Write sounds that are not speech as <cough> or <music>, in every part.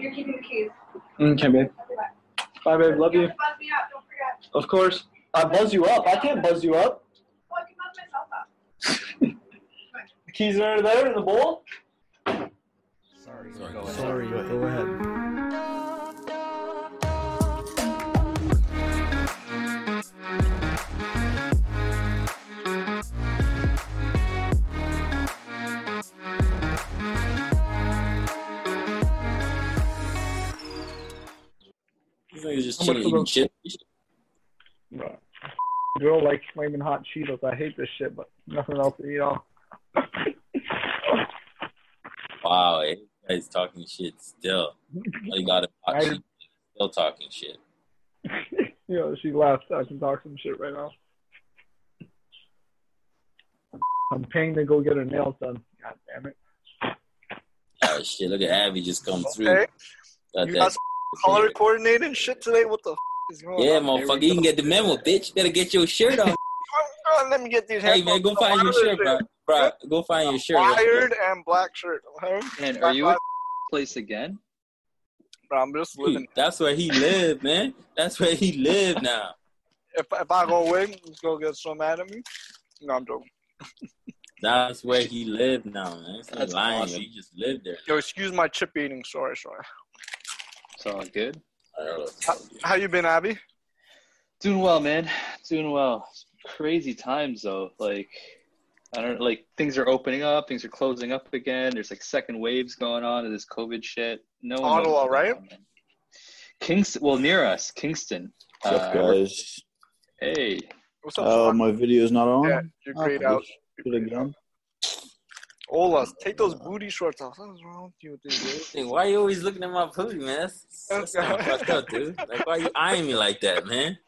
You're keeping the keys. Okay, babe. Bye, babe. Love you. Buzz me up. Don't forget. Of course. I buzz you up. I can't buzz you up. Well, I can buzz myself up. <laughs> The keys are there in the bowl. Sorry, go ahead. Sorry, go ahead. These niggas just How much chilling for eating those- shit. Bro. Girl likes flaming hot Cheetos. I hate this shit, but nothing else to eat off. <laughs> Wow? He's talking shit still. You got it. I- She's still talking shit. <laughs> you know, she laughs. I can talk some shit right now. I'm paying to go get her nails done. God damn it. Oh shit! Look at Abby just come through. Okay. Got You that got color coordinated shit today. What the f- is going Yeah, on? Yeah, motherfucker, you can get the memo, bitch. You better get your shirt on. Let me get these hey man, go find your shirt, bro. Bro, go find your shirt. Wired and black shirt. Okay? And are you at place again? Bro, I'm just Dude, living. That's where he live, man. That's where he live now. If, if I go away, he's gonna get so mad at me. No, I'm joking. That's where he live now, man. It's not That's lying. awesome. He just lived there. Yo, excuse my chip eating. Sorry, sorry. It's all good. How, how you been, Abby? Doing well, man. Doing well. Crazy times though. Like I don't like things are opening up, things are closing up again. There's like second waves going on of this COVID shit. No one Ottawa, right? on, man. Kingston well near us, Kingston. What's up, Uh, we're- guys? Hey. What's up, Oh, Sean? my video's not on. Yeah, you're great Oh, out. Should have done. Ola, uh, take those uh, booty shorts off. What's wrong with you with these <laughs> Hey, why you always looking at my booty, man? That's, that's not fucked up, dude. Like, why are you eyeing me like that, man?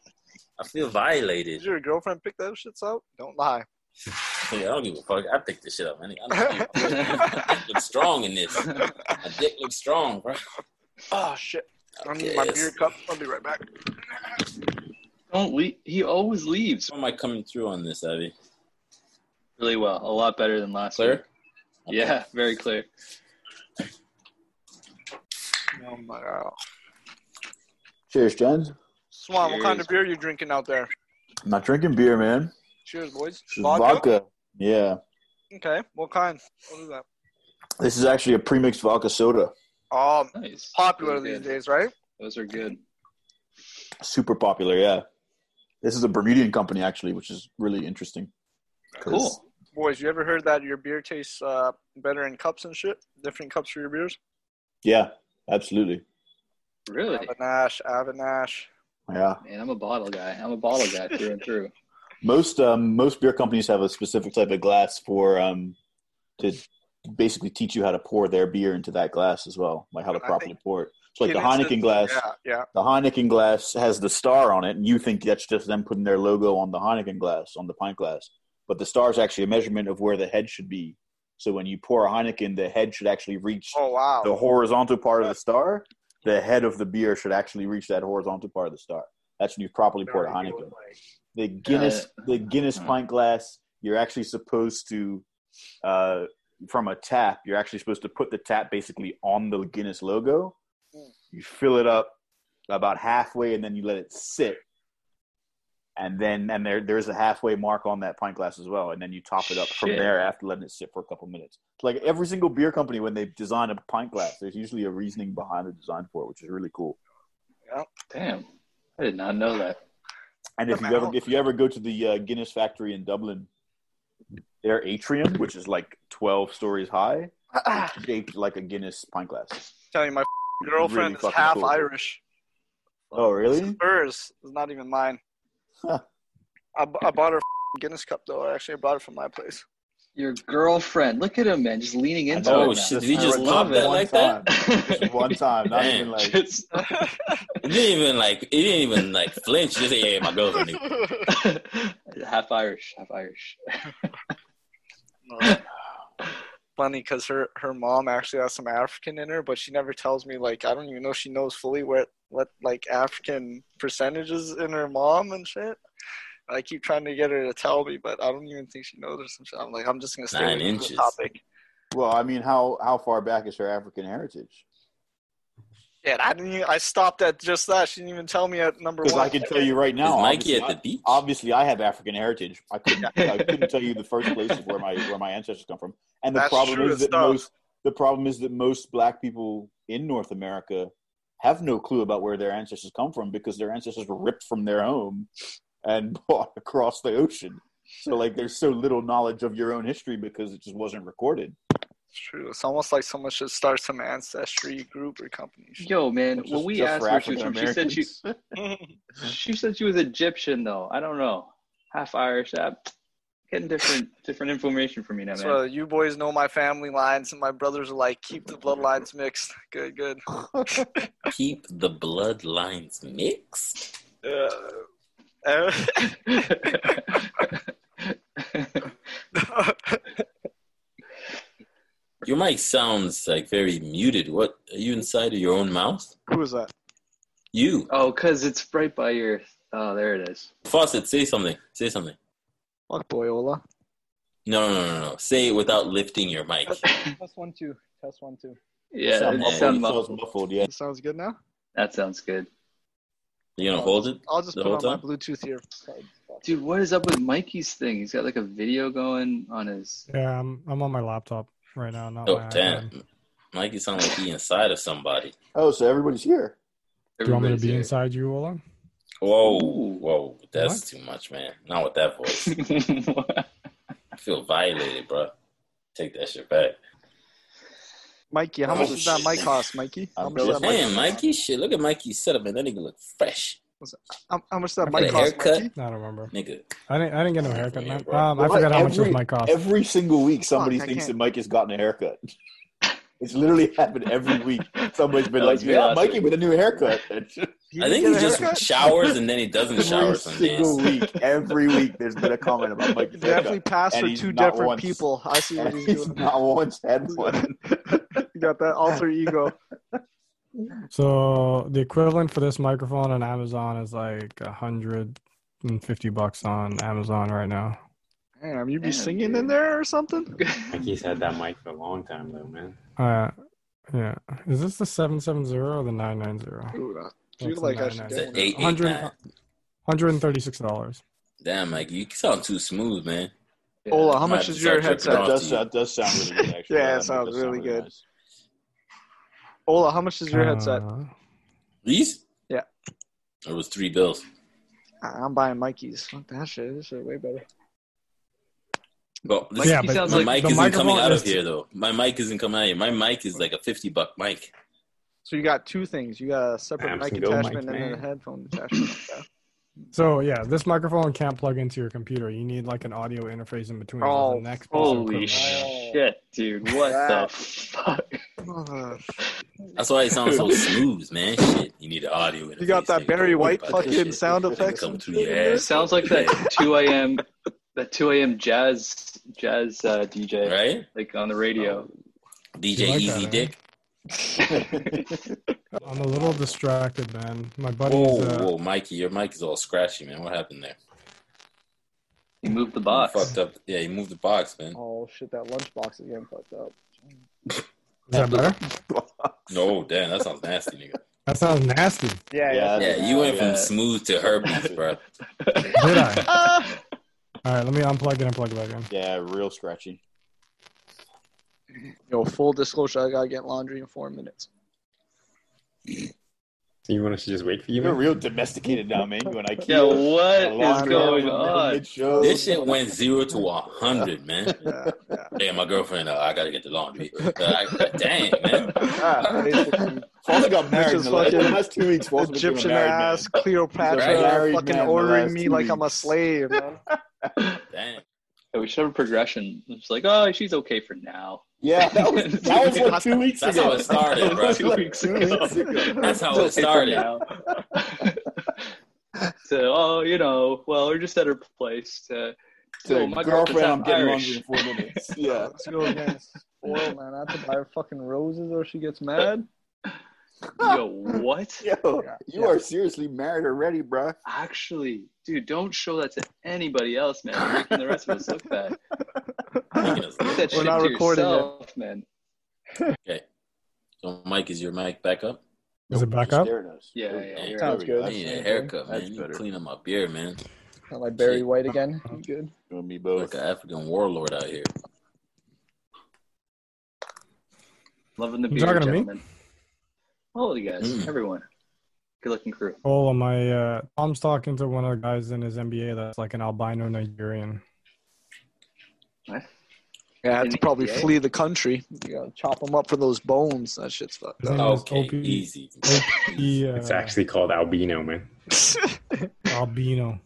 I feel violated. Did your girlfriend pick those shits up? Don't lie. <laughs> Yeah, I don't give a fuck. I picked this shit up, man. I don't give a fuck. My dick looks strong in this. My dick looks strong, bro. Oh shit. I need my beer cup. I'll be right back. Don't leave. He always leaves How am I coming through on this, Abby? really well. A lot better than last Clear? Week. Yeah, very clear. Oh my god. Cheers, Jen. Swan, what kind of beer you drinking out there? I'm not drinking beer, man. Cheers, boys. This is vodka. Yeah. Okay. What kind? What is that? This is actually a premixed vodka soda. Oh, Nice. popular Very these good. days, right? Those are good. Super popular, yeah. This is a Bermudian company, actually, which is really interesting. Cool. Boys, you ever heard that your beer tastes uh, better in cups and shit? Different cups for your beers? Yeah, absolutely. Really? Avanash, Avanash. Yeah. Man, I'm a bottle guy. I'm a bottle guy through and through. <laughs> Most um, most beer companies have a specific type of glass for um, to basically teach you how to pour their beer into that glass as well, like how to I properly think pour it. So like the Guinness Heineken is- glass, Yeah, yeah. the Heineken glass has the star on it, and you think that's just them putting their logo on the Heineken glass, on the pint glass. But the star is actually a measurement of where the head should be. So when you pour a Heineken, the head should actually reach Oh, wow. the horizontal part of the star. The head of the beer should actually reach that horizontal part of the star. That's when you've properly poured a Heineken. The Guinness, the Guinness Hmm. pint glass, you're actually supposed to, uh, from a tap, you're actually supposed to put the tap basically on the Guinness logo. Hmm. You fill it up about halfway, and then you let it sit. And then, and there, there's a halfway mark on that pint glass as well. And then you top it up from there after letting it sit for a couple minutes. Like every single beer company, when they design a pint glass, there's usually a reasoning behind the design for it, which is really cool. Damn. I did not know that. And if you ever if you ever go to the uh, Guinness factory in Dublin, their atrium, which is like twelve stories high, is <clears throat> shaped like a Guinness pint glass. Tell you, my girlfriend Really is half cool. Irish. Oh, really? Hers is not even mine. Huh. I, I bought her Guinness cup though. I actually bought it from my place. Your girlfriend. Look at him, man. Just leaning into know, it. Oh, shit. Did he just I pop love that it. like time. that? Just one time, not Damn. even like. <laughs> Just- <laughs> He didn't even like. He didn't even like flinch. Just say, "Yeah, my girlfriend." <laughs> half Irish, half Irish. Funny because her her mom actually has some African in her, but she never tells me. Like I don't even know she knows fully what what like African percentages in her mom and shit. I keep trying to get her to tell me, but I don't even think she knows or some shit. I'm like, I'm just gonna stay Nine with the inches. topic. Well, I mean, how how far back is her African heritage? Yeah, I didn't. Even, I stopped at just that. She didn't even tell me at number one. Because. I can tell you right now, Mikey obviously, at the I, beach? obviously I have African heritage. I couldn't, <laughs> I couldn't tell you the first places where my where my ancestors come from. And the That's problem is that stuff. most the problem is that most black people in North America have no clue about where their ancestors come from because their ancestors were ripped from their home and <laughs> brought across the ocean. So like there's so little knowledge of your own history because it just wasn't recorded. It's true. It's almost like someone should start some ancestry group or company. Yo, man, Just- when we asked her, she she said she she said she was Egyptian though. I don't know, half Irish. I'm getting different different information from you now, man. So you boys know my family lines, and my brothers are like, keep the bloodlines mixed. Good, good. Keep the bloodlines mixed. Uh, Your mic sounds like very muted. What are you inside of your own mouth? Who is that? You, oh, cause it's right by your. Oh, there it is. Fawcett. Say something. Say something. Fuck Boyola. No, no, no, no, no. Say it without lifting your mic. <laughs> Test one two. Test one two. Yeah, Sound it muffled, sounds it sounds muffled. muffled, yeah. Sounds good now. That sounds good, You gonna hold it? I'll just The put whole on my? Bluetooth here. dude. What is up with Mikey's thing? He's got like a video going on his. Yeah, I'm I'm on my laptop right now. Not Oh damn, iPad. Mikey sound like he inside of somebody. Oh, so everybody's here. Do you want me to be here. inside you, Ola? Whoa, whoa, that's What? too much, man. Not with that voice. <laughs> I feel violated, bro. Take that shit back. Mikey, how Oh, much does that shit. mic cost, Mikey? How I'm much, does that mic, Damn, Mikey, shit. Look at Mikey's setup, man. That nigga look fresh, how, how much does that Got mic a cost, haircut? I don't remember. nigga. I didn't I didn't get no haircut, man. Um, I forgot how much every- this mic cost. Every single week, somebody Fuck, I thinks can't- that Mike has gotten a haircut. <laughs> It's literally happened every week. Somebody's been like, was "Yeah, last Mikey with a new haircut." <laughs> I think he just haircut? showers and then he <laughs> doesn't shower every single days. week, every week, there's been a comment about You Mikey's definitely haircut. passed for two different once- people. I see what And he's he's doing. not once had one. you got that alter ego. So the equivalent for this microphone on Amazon is like a hundred and fifty bucks on Amazon right now. Damn, you be Damn, singing dude. in there or something? <laughs> Mikey's had that mic for a long time though, man. Uh, yeah. Is this the seven seven zero or the nine nine zero? Dude, I feel like I nine should get one. eight eight Hundred and thirty six dollars. Damn, Mikey, you sound too smooth, man. Ola, how much is your start jerking That headset? does, that does sound really good, <laughs> actually. Yeah, it sounds does sound really good. nice. Ola, how much is your headset? Uh, These? Yeah. It was three bills. I- I'm buying Mikey's. Fuck that shit. This shit way better. Well, this, Yeah, but sounds my like mic the isn't coming out is- of here though. My mic isn't coming out of here. My mic is like a fifty buck mic. So you got two things. You got a separate Amps mic and go mic, attachment and then a headphone attachment. <clears throat> Okay. So yeah, this microphone can't plug into your computer. You need like an audio interface in between. Oh, a next Holy shit, dude! What the fuck? <laughs> That's why it sounds so smooth, man. Shit, you need an audio. You got that Barry White fucking sound effects Come and through your in? It ass, sounds like that <laughs> 2 a.m. that 2 a.m. jazz jazz uh, DJ right? like on the radio. DJ like Easy that, Dick. <laughs> I'm a little distracted, man. My buddy. Whoa, uh, whoa, Mikey, your mic is all scratchy, man. What happened there? He moved the You box. fucked up. Yeah, you moved the box, man. oh shit, that lunchbox is getting fucked up. Is that better? <laughs> No, damn, that sounds nasty, nigga. That sounds nasty. Yeah, Yeah, Yeah, you went Yeah. from smooth to herpes, bro. <laughs> Did I? <laughs> All right, let me unplug it and plug it back in. yeah, real scratchy. Yo, full disclosure, I gotta get laundry in four minutes. So you want us to just wait for you? You're real domesticated now, man. You and IKEA. Yeah, what a is going on? This shit went zero to a hundred, man. <laughs> Yeah, yeah. Damn, my girlfriend, uh, I gotta get the laundry. Uh, I, damn, man. Ah, <laughs> Basically, Falls got married in is the last, fucking last two weeks. Falls Egyptian married ass man. Cleopatra He's a married fucking man ordering me two like I'm a slave, man. Damn. Yeah, we should have a progression. It's like, oh, she's okay for now. Yeah, that was <laughs> that was like two weeks That's ago. how it started, bro. Two like weeks two ago. weeks ago. That's how it started. now. <laughs> so, oh, you know, well, we're just at her place. To, To oh, my girlfriend, I'm getting Irish. laundry in four minutes. <laughs> Yeah. Let's go against spoiled, man. I have to buy her fucking roses or she gets mad. <laughs> Yo, what? Yo, Yeah, you yeah. are seriously married already, bro. Actually, dude, don't show that to anybody else, man. You're making the rest of us look bad. Making us look- that We're shit not to recording it. yourself, man. So, Mike, is your mic back up? Is it back up? staring at us. Yeah, yeah, yeah. Sounds good. I need a That's haircut, That's man. You better. clean up my beard, man. Not like Barry White again. You good? Gonna be Like an African warlord out here. Loving the You beard, talking to me? Gentlemen. All of you guys, Mm. everyone. Good looking crew. Oh, of my uh, Tom's talking to one of the guys in his MBA that's like an albino Nigerian. What? Yeah, I had to probably NBA? flee the country. You gotta chop them up for those bones. That shit's fucked His up. Okay, OP easy. OP, uh, It's actually called albino, man. <laughs> albino.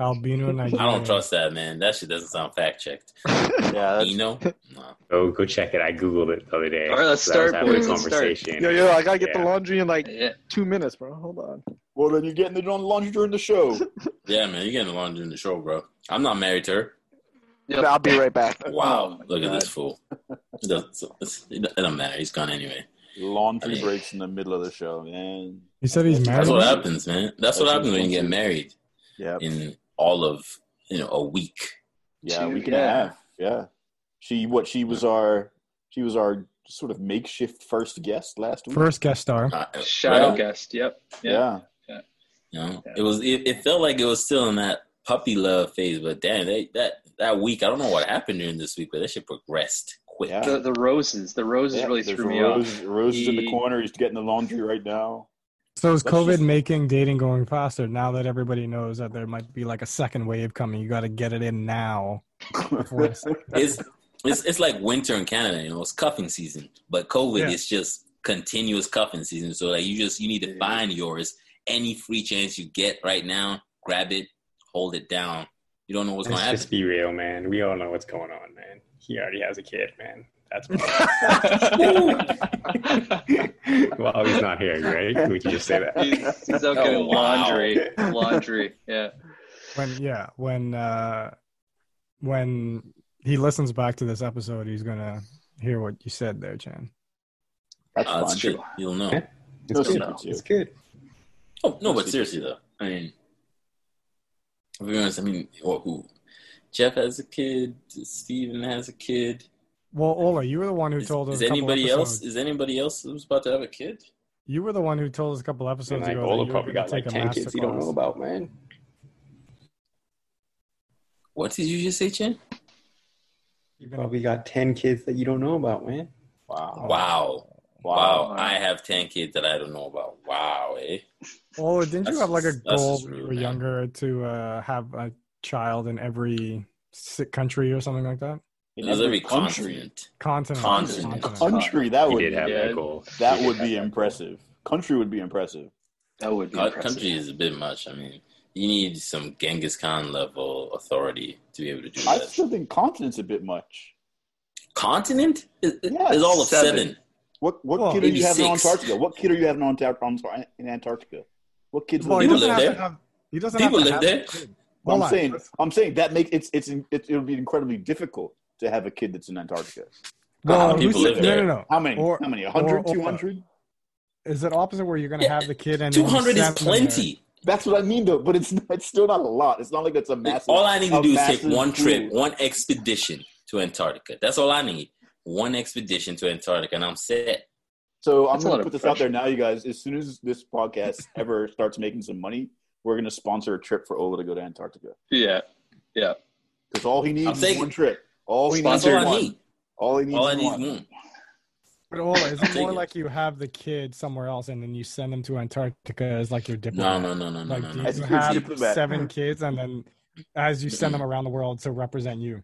Albino Nigerian. I don't trust that, man. That shit doesn't sound fact checked. <laughs> Yeah, that's, You know? No. Go go check it. I googled it the other day. All right, let's I start, having boys. a Let's start. conversation. Yo, yo, I gotta get the laundry in like Yeah. two minutes, bro. Hold on. well, then you're getting the laundry during the show. <laughs> Yeah, man, you're getting the laundry during the show, bro. I'm not married to her. Yep. I'll be right back. <laughs> Wow, Oh my look at this fool. It doesn't, it doesn't matter. He's gone anyway. laundry I mean- breaks in the middle of the show, man. He said he's married. That's what happens, man. That's what happens when you get expensive. married Yeah, in all of you know a week. yeah, Two, a week and a half. Yeah, she what she was our she was our sort of makeshift first guest last week. First guest star. Uh, Shadow yeah, guest. Yep. Yeah. yeah. You know, Yeah. it was. It, it felt like it was still in that puppy love phase, but damn, they, that that week, I don't know what happened during this week, but that shit progressed quick. Yeah. The the roses. The roses Yeah, really threw me Rose, off. Roses is in the corner. He's getting the laundry right now. So is Let's COVID just- making dating going faster now that everybody knows that there might be like a second wave coming? You got to get it in now. before it's- <laughs> It's it's it's like winter in Canada. You know, it's cuffing season, but COVID Yeah. is just continuous cuffing season. So like, you just you need to Yeah. find yours. Any free chance you get right now, grab it, hold it down. You don't know what's Let's going to happen. just be real, man. We all know what's going on, man. He already has a kid, man. That's <laughs> well, he's not here, right? <laughs> We can just say that. he's, he's out Oh, getting wow. laundry. Laundry. Yeah. when yeah when uh when he listens back to this episode, he's gonna hear what you said there, Chan. That's Uh, fine. it's good. You'll know. Yeah. No It's good. secrets here. It's good. Oh no, but seriously though, I mean, to be honest, I mean, well, who? Jeff has a kid. Steven has a kid. Well, Ola, you were the one who Is, told us. is a anybody else? Is anybody else who's about to have a kid? You were the one who told us a couple episodes like ago. Ola probably gonna got like a ten kids you don't know about, man. What did you just say, Chen? You've Probably got ten kids that you don't know about, man. Wow. Wow. Wow. Wow. I have 10 kids that I don't know about. Wow, eh? Ola, didn't you have like a goal just when you were man. younger to uh, have a child in every si- country or something like that? In It every country. continent. Continent. Continent. Country, that would did be, have Yeah. that goal. that would be impressive. Country would be impressive. That would be Our impressive. country is a bit much. I mean, you need some Genghis Khan level authority to be able to do that. I still think continent's a bit much. Continent is, Yeah, is all of seven. seven. What what Well, kid are you maybe having in six. Antarctica? What kid are you having on Antar- on- in Antarctica? What kids? Well, live he doesn't there? have live to have. He doesn't People have to live have there. Well, I'm saying, I'm saying that makes it's it's it, it would be incredibly difficult to have a kid that's in Antarctica. How Well, people said- live no, there? no, no. How many? Or- How many? 100, or- or- 200? Is it opposite where you're going to Yeah, have the kid and then 200 is send them there? plenty. That's what I mean, though. But it's it's still not a lot. It's not like that's a massive. All I need to do is take one trip, pool. one expedition to Antarctica. That's all I need. One expedition to Antarctica, and I'm set. So I'm going to put this out there now, you guys. As soon as this podcast <laughs> ever starts making some money, we're going to sponsor a trip for Ola to go to Antarctica Yeah. Yeah. because all he I'm needs is taking- one trip. All he That's needs all is one. need. All he needs All I is need is one. one. But Ola, is I'll it <laughs> take more it. like you have the kid somewhere else and then you send them to Antarctica as like your No, diplomat? no, no, no, no, Like, no, no. you As your have diplomat. seven kids and then as you send them around the world to represent you?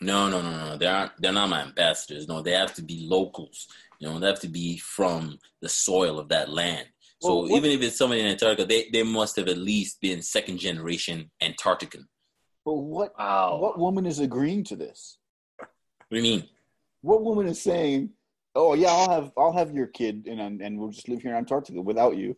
No, no, no, no. They aren't. They're not my ambassadors. No, they have to be locals. You know, they have to be from the soil of that land. So Well, even if it's somebody in Antarctica, they, they must have at least been second generation Antarctican. But what Wow. what woman is agreeing to this? What do you mean? What woman is saying, "Oh yeah, I'll have I'll have your kid and and we'll just live here in Antarctica without you."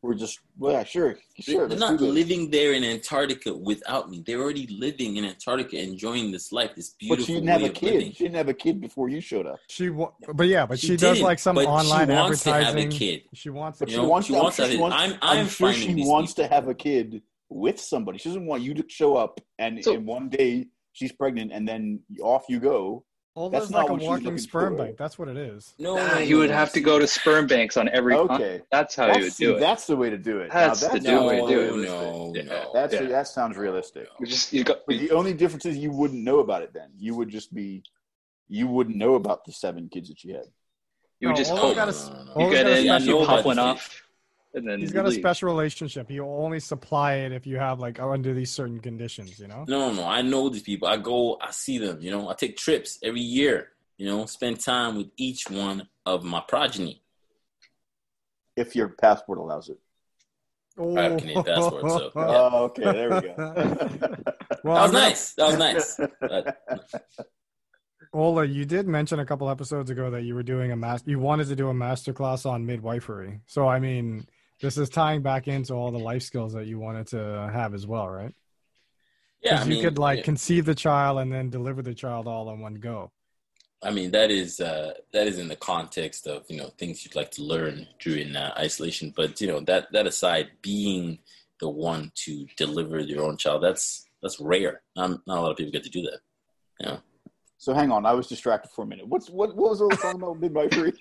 We're just well, yeah, sure, sure. They're not living there in Antarctica without me. They're already living in Antarctica, enjoying this life, this beautiful life. But beautiful she didn't have a kid. living. She didn't have a kid before you showed up. She, wa- but yeah, but she, She does like some but she online wants to have a advertising. kid. She wants. But You she wants. she I'm wants sure to she wants. I'm- I'm sure she wants to have a kid with somebody. She doesn't want you to show up and So- in one day she's pregnant and then off you go. All That's not like a what she's walking looking sperm for. bank. That's what it is. No, no, he would have to go to sperm banks on every Okay. continent. That's how he That's, would see, do it. that's the way to do it. That's the that's the way way to do it. No, Yeah. no. That's Yeah. that sounds realistic. You just you got But the only difference is you wouldn't know about it then. You would just be, you wouldn't know about the seven kids that you had. you would No, just all hope got no, is- no, no, no. all you he's get got is in, I you pop one the off, and then He's you got a special relationship. He'll only supply it if you have like oh, under these certain conditions. You know. No, no, I know these people. I go, I see them. You know, I take trips every year. You know, spend time with each one of my progeny. If your passport allows it. I have Canadian passport, so, oh. Yeah. Oh, okay, there we go. <laughs> Well, that was nice. That was nice. But, Ola, you did mention a couple episodes ago that you were doing a master. You wanted to do a master class on midwifery. So I mean, this is tying back into all the life skills that you wanted to have as well, right? yeah, I Because you could like yeah. conceive the child and then deliver the child all in one go. I mean, that is uh, that is in the context of you know things you'd like to learn during uh, isolation. But you know that that aside, being the one to deliver your own child, that's that's rare. Not, not a lot of people get to do that. You know, So hang on, I was distracted for a minute. What's what? What was all the talking about <laughs> midwifery?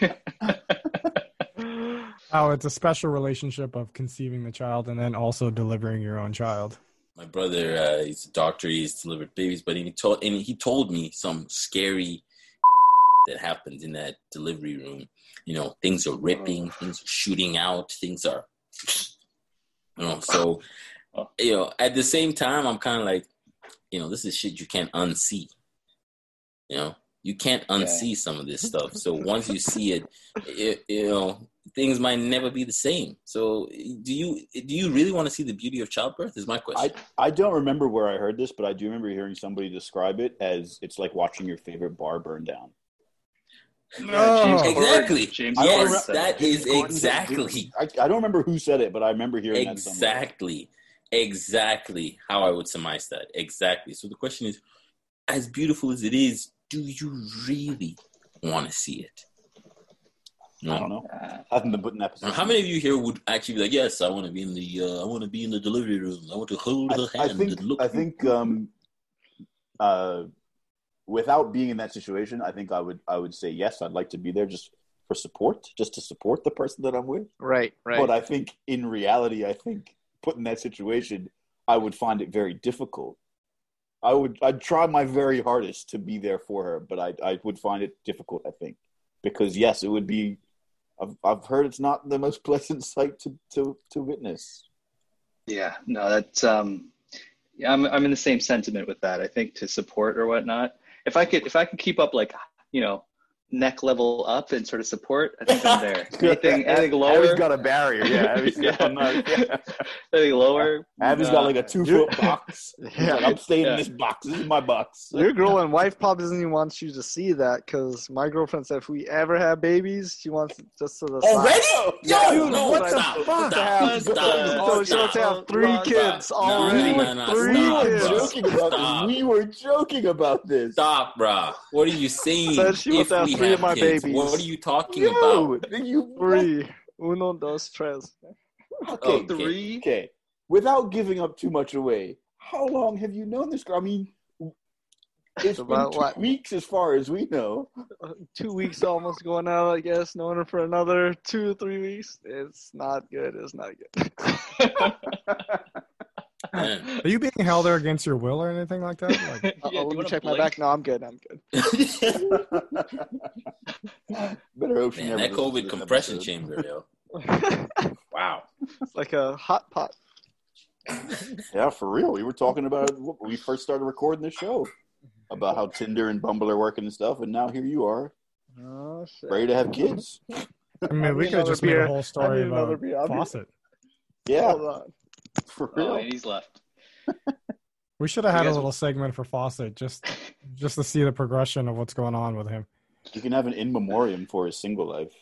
<laughs> Oh, it's a special relationship of conceiving the child and then also delivering your own child. my brother, uh, he's a doctor. He's delivered babies, but he told and he told me some scary <laughs> that happens in that delivery room. You know, things are ripping, things are shooting out, things are, <sniffs> you know. So, you know, at the same time, I'm kind of like, you know, this is shit you can't unsee. You know, you can't unsee some of this stuff. So once you see it, it, you know, things might never be the same. So, do you do you really want to see the beauty of childbirth? Is my question. I don't remember where I heard this, but I do remember hearing somebody describe it as it's like watching your favorite bar burn down. Yeah, James Oh. Corden- Exactly. James I Corden Yes, said that it. is Corden said- exactly, I, I don't remember who said it, but I remember hearing that somewhere. exactly, exactly how I would surmise that. Exactly. So the question is, as beautiful as it is, do you really want to see it? I don't know. Uh, I haven't been put in that position. how many of you here would actually be like, "Yes, I want to be in the, uh, I want to be in the delivery room. I want to hold her I, I think and look." I think um, uh, without being in that situation, I think I would I would say yes. I'd like to be there just for support, just to support the person that I'm with. Right, right. But I think in reality, I think put in that situation, I would find it very difficult. I would I'd try my very hardest to be there for her, but I I would find it difficult. I think because yes, it would be. I've I've heard it's not the most <laughs> pleasant sight to to to witness. Yeah, no, that's um, yeah, I'm I'm in the same sentiment with that. I think to support or whatnot, if I could if I could keep up like you know neck level up and sort of support, I think I'm there. <laughs> anything anything lower, Abby's got a barrier. Yeah, Abby's <laughs> got, I'm not- yeah. anything lower. Abby's uh, got like a two foot box. <laughs> Yeah. Like, I'm staying Yeah. in this box. This is my box. Your girl and wife probably doesn't even want you to see that because my girlfriend said if we ever have babies, she wants it just to the side. Already? Yeah, Yo, dude, no, what the stop, fuck? Stop, To have- stop, so she wants to have three Stop. kids No, already. no, no, three we stop, were kids. bro. joking about Stop. this. We were joking about this. Stop, bruh. What are you saying? Said she wants if to have we three have of my kids? babies. What are you talking Yo, about? you Three. Uno, dos, tres. Okay, Okay. three. okay. Without giving up too much away, how long have you known this girl? I mean, it's been About two what? weeks as far as we know. Uh, Two weeks almost going out, I guess. Knowing her for another two, or three weeks. It's not good. It's not good. <laughs> <laughs> Man. Are you being held there against your will or anything like that? Like, <laughs> Yeah, oh, let me wanna check my back. No, I'm good. I'm good. <laughs> Better hope Man, that listens COVID compression episode. chamber, yo. <laughs> Wow. it's like a hot pot. Yeah, for real. We were talking about it when we first started recording this show about how Tinder and Bumble are working and stuff, and now here you are, Oh shit. ready to have kids. I mean, we could have just made beer. a whole story about beer. I'll be- faucet. Yeah, Hold <laughs> on. for Oh, real. and he's left. <laughs> We should have had a guys- little segment for faucet just <laughs> just to see the progression of what's going on with him. You can have an in memoriam for his single life.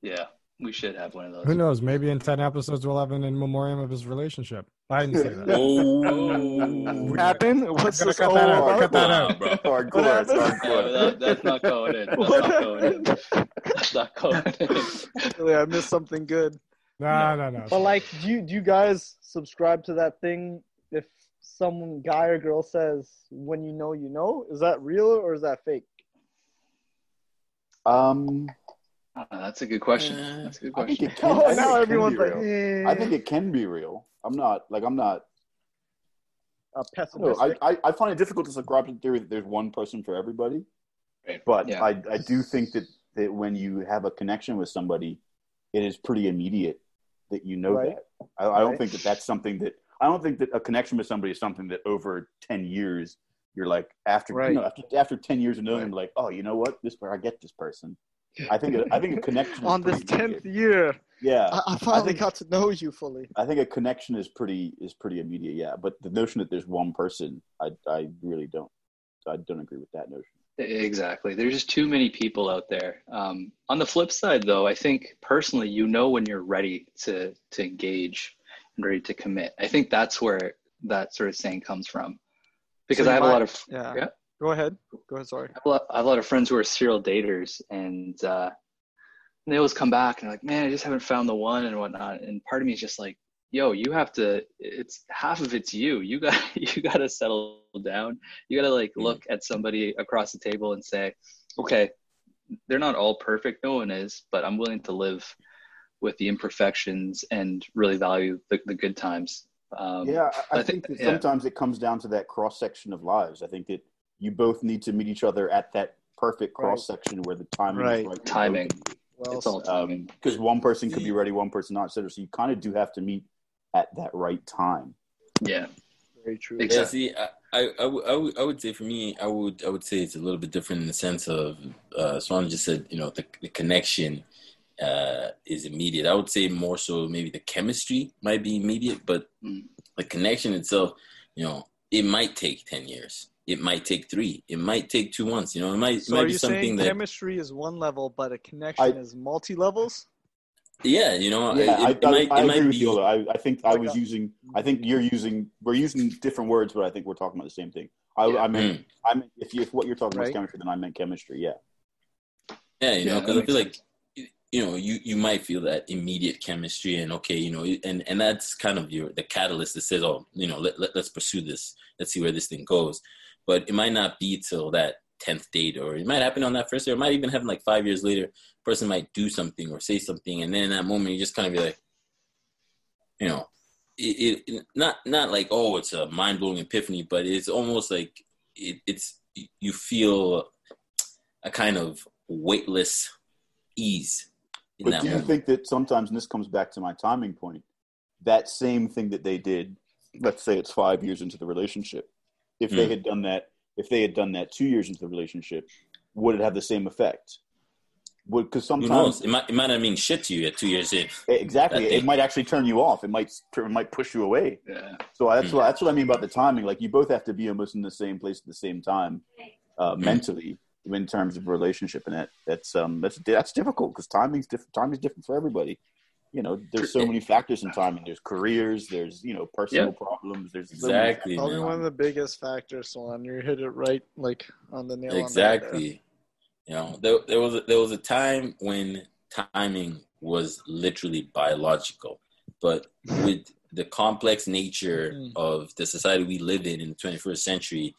Yeah, we should have one of those. Who knows? Maybe in ten episodes we'll have an in memoriam of his relationship. I didn't say that. Oh. Happened? What's Gotta this cut that out. about? Cut that out. bro. Hardcore. What It's happened? Yeah, hardcore. that, that's not going in. That's What not going in. That's not going in. Really, I missed something good. No, no, no. But like, do you do you guys subscribe to that thing? If some guy or girl says, "When you know, you know," is that real or is that fake? Um, Uh, that's a good question. Uh, That's a good I think question. it can. I think now it can everyone's be like, real. eh. I think it can be real. I'm not like I'm not. Uh, I, don't pessimistic. I, I I find it difficult to subscribe to the theory that there's one person for everybody. Right. But Yeah. I I do think that that when you have a connection with somebody, it is pretty immediate that you know Right. that. I, I don't Right. think that that's something that I don't think that a connection with somebody is something that over ten years you're like after Right. you know after after ten years of knowing them like oh you know what this where I get this person. I think a, I think a <laughs> connection on this tenth year, Yeah, I, I finally think- got to know you fully. I think a connection is pretty is pretty immediate. Yeah, but the notion that there's one person, I I really don't I don't agree with that notion. Exactly. There's just too many people out there. Um, on the flip side, though, I think personally, you know when you're ready to to engage and ready to commit. I think that's where that sort of saying comes from, because So I have a lot of Yeah. Yeah. Go ahead. Go ahead. Sorry. I have a lot, I have a lot of friends who are serial daters, and uh, they always come back and they're like, "Man, I just haven't found the one and whatnot." And part of me is just like, "Yo, you have to. It's half of it's you. You got <laughs> you got to settle down. You got to like look at somebody across the table and say, okay, they're not all perfect. No one is, but I'm willing to live with the imperfections and really value the, the good times." Um, yeah, I, I I think think- that yeah. sometimes it comes down to that cross section of lives. I think that you both need to meet each other at that perfect cross section where the timing Right. is right. Timing. of well, it's all timing. because one person could be ready, one person not. So you kind of do have to meet at that right time. yeah. very true. Exactly. Yeah, see, I, I, I, would- I, would, I would say for me, I would, I would say it's a little bit different in the sense of, uh, Swan just said, you know, the, the connection uh, is immediate. I would say more so maybe the chemistry might be immediate, but Mm. the connection itself, you know, it might take 10 years. It might take three. It might take two months. You know, it might, So it might are be something saying that, chemistry is one level, but a connection I- is multi levels? Yeah, you know, Yeah, it, it I, I, might, I it agree with be, you. I, I think I was a- using. I think you're using. We're using different words, but I think we're talking about the same thing. I, Yeah. I meant. Mm. I meant if, you, if what you're talking about is chemistry, then I meant chemistry. Yeah. Yeah, you know, because that I feel makes like you know you you might feel that immediate chemistry and okay, you know, and and that's kind of your the catalyst that says, oh, you know, let, let let's pursue this, let's see where this thing goes. But it might not be till that tenth date, or it might happen on that first day, or it might even happen like five years later. Person might do something or say something, and then in that moment you just kind of be like, you know, it, it not not like oh it's a mind blowing epiphany, but it's almost like it, it's you feel a kind of weightless ease in But that do you moment. think that sometimes, and this comes back to my timing point, that same thing that they did, let's say it's five years into the relationship, if they Mm. had done that, if they had done that two years into the relationship, would it have the same effect? Would because Who knows? sometimes It might it might not mean shit to you at two years in. exactly it might actually turn you off. It might it might push you away. Yeah. So that's Mm. what that's what I mean about the timing. Like you both have to be almost in the same place at the same time, uh, Mm. mentally in terms of relationship, and that that's um that's that's difficult because timing's different. Timing's different for everybody. You know, there's so many factors in timing. There's careers. There's you know personal Yeah. problems. There's Exactly, Probably man. one of the biggest factors, Swan. You hit it right, like on the nail. on the Exactly. You know, there there was a, there was a time when timing was literally biological, but with the complex nature Mhm. of the society we live in in the 21st century,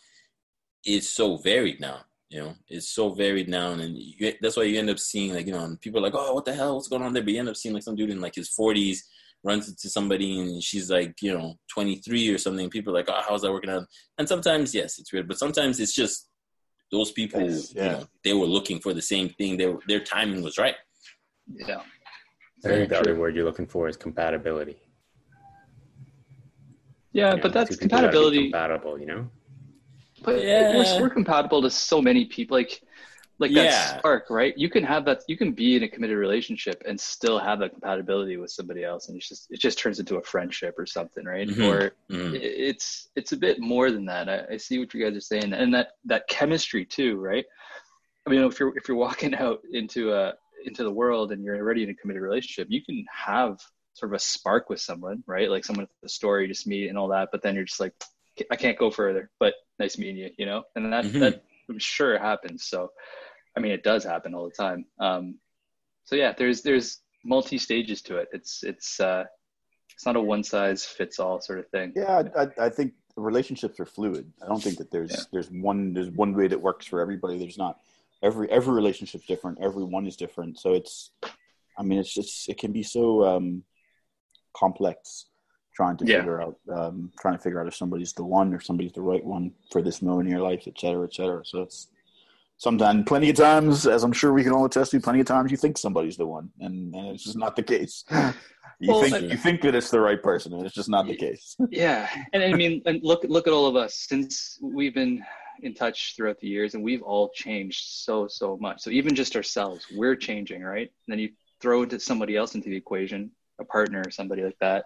it's so varied now. You know, it's so varied now, and you, that's why you end up seeing like you know, and people are like, "Oh, what the hell? What's going on there?" But you end up seeing like some dude in like his 40s runs into somebody, and she's like, you know, 23 or something. People are like, "Oh, how's that working out?" And sometimes, yes, it's weird, but sometimes it's just those people. Yes, You yeah. know, they were looking for the same thing. They were, their timing was right. Yeah. I think the other word you're looking for is compatibility. Yeah, You know, but that's two people gotta be compatibility. Compatible, you know. But Yeah. we're, we're compatible to so many people. Like, like Yeah. that spark, right? You can have that. You can be in a committed relationship and still have that compatibility with somebody else, and it's just it just turns into a friendship or something, right? Mhm. Or Mhm. it- it's it's a bit more than that. I, I see what you guys are saying, and that that chemistry too, right? I mean, if you're if you're walking <laughs> out into a into the world and you're already in a committed relationship, you can have sort of a spark with someone, right? Like someone at the store you just meet and all that, but then you're just like, I can't go further. But nice meeting you, you know. And that Mhm. that I'm sure happens. So, I mean, it does happen all the time. Um, so yeah, there's there's multi stages to it. It's it's uh, it's not a one size fits all sort of thing. Yeah, I, I, I think relationships are fluid. I don't think that there's Yeah. there's one there's one way that works for everybody. There's not. every every relationship's different. Everyone is different. So it's, I mean, it's just it can be so um, complex trying to Yeah. figure out um, trying to figure out if somebody's the one or somebody's the right one for this moment in your life, et cetera, et cetera. So it's sometimes plenty of times, as I'm sure we can all attest to, plenty of times you think somebody's the one, and, and it's just not the case. <laughs> You Well, think I- you think that it's the right person, and it's just not the case. <laughs> Yeah, and I mean, and look look at all of us since we've been in touch throughout the years, and we've all changed so so much. So even just ourselves, we're changing, right? And then you throw into somebody else into the equation, a partner or somebody like that,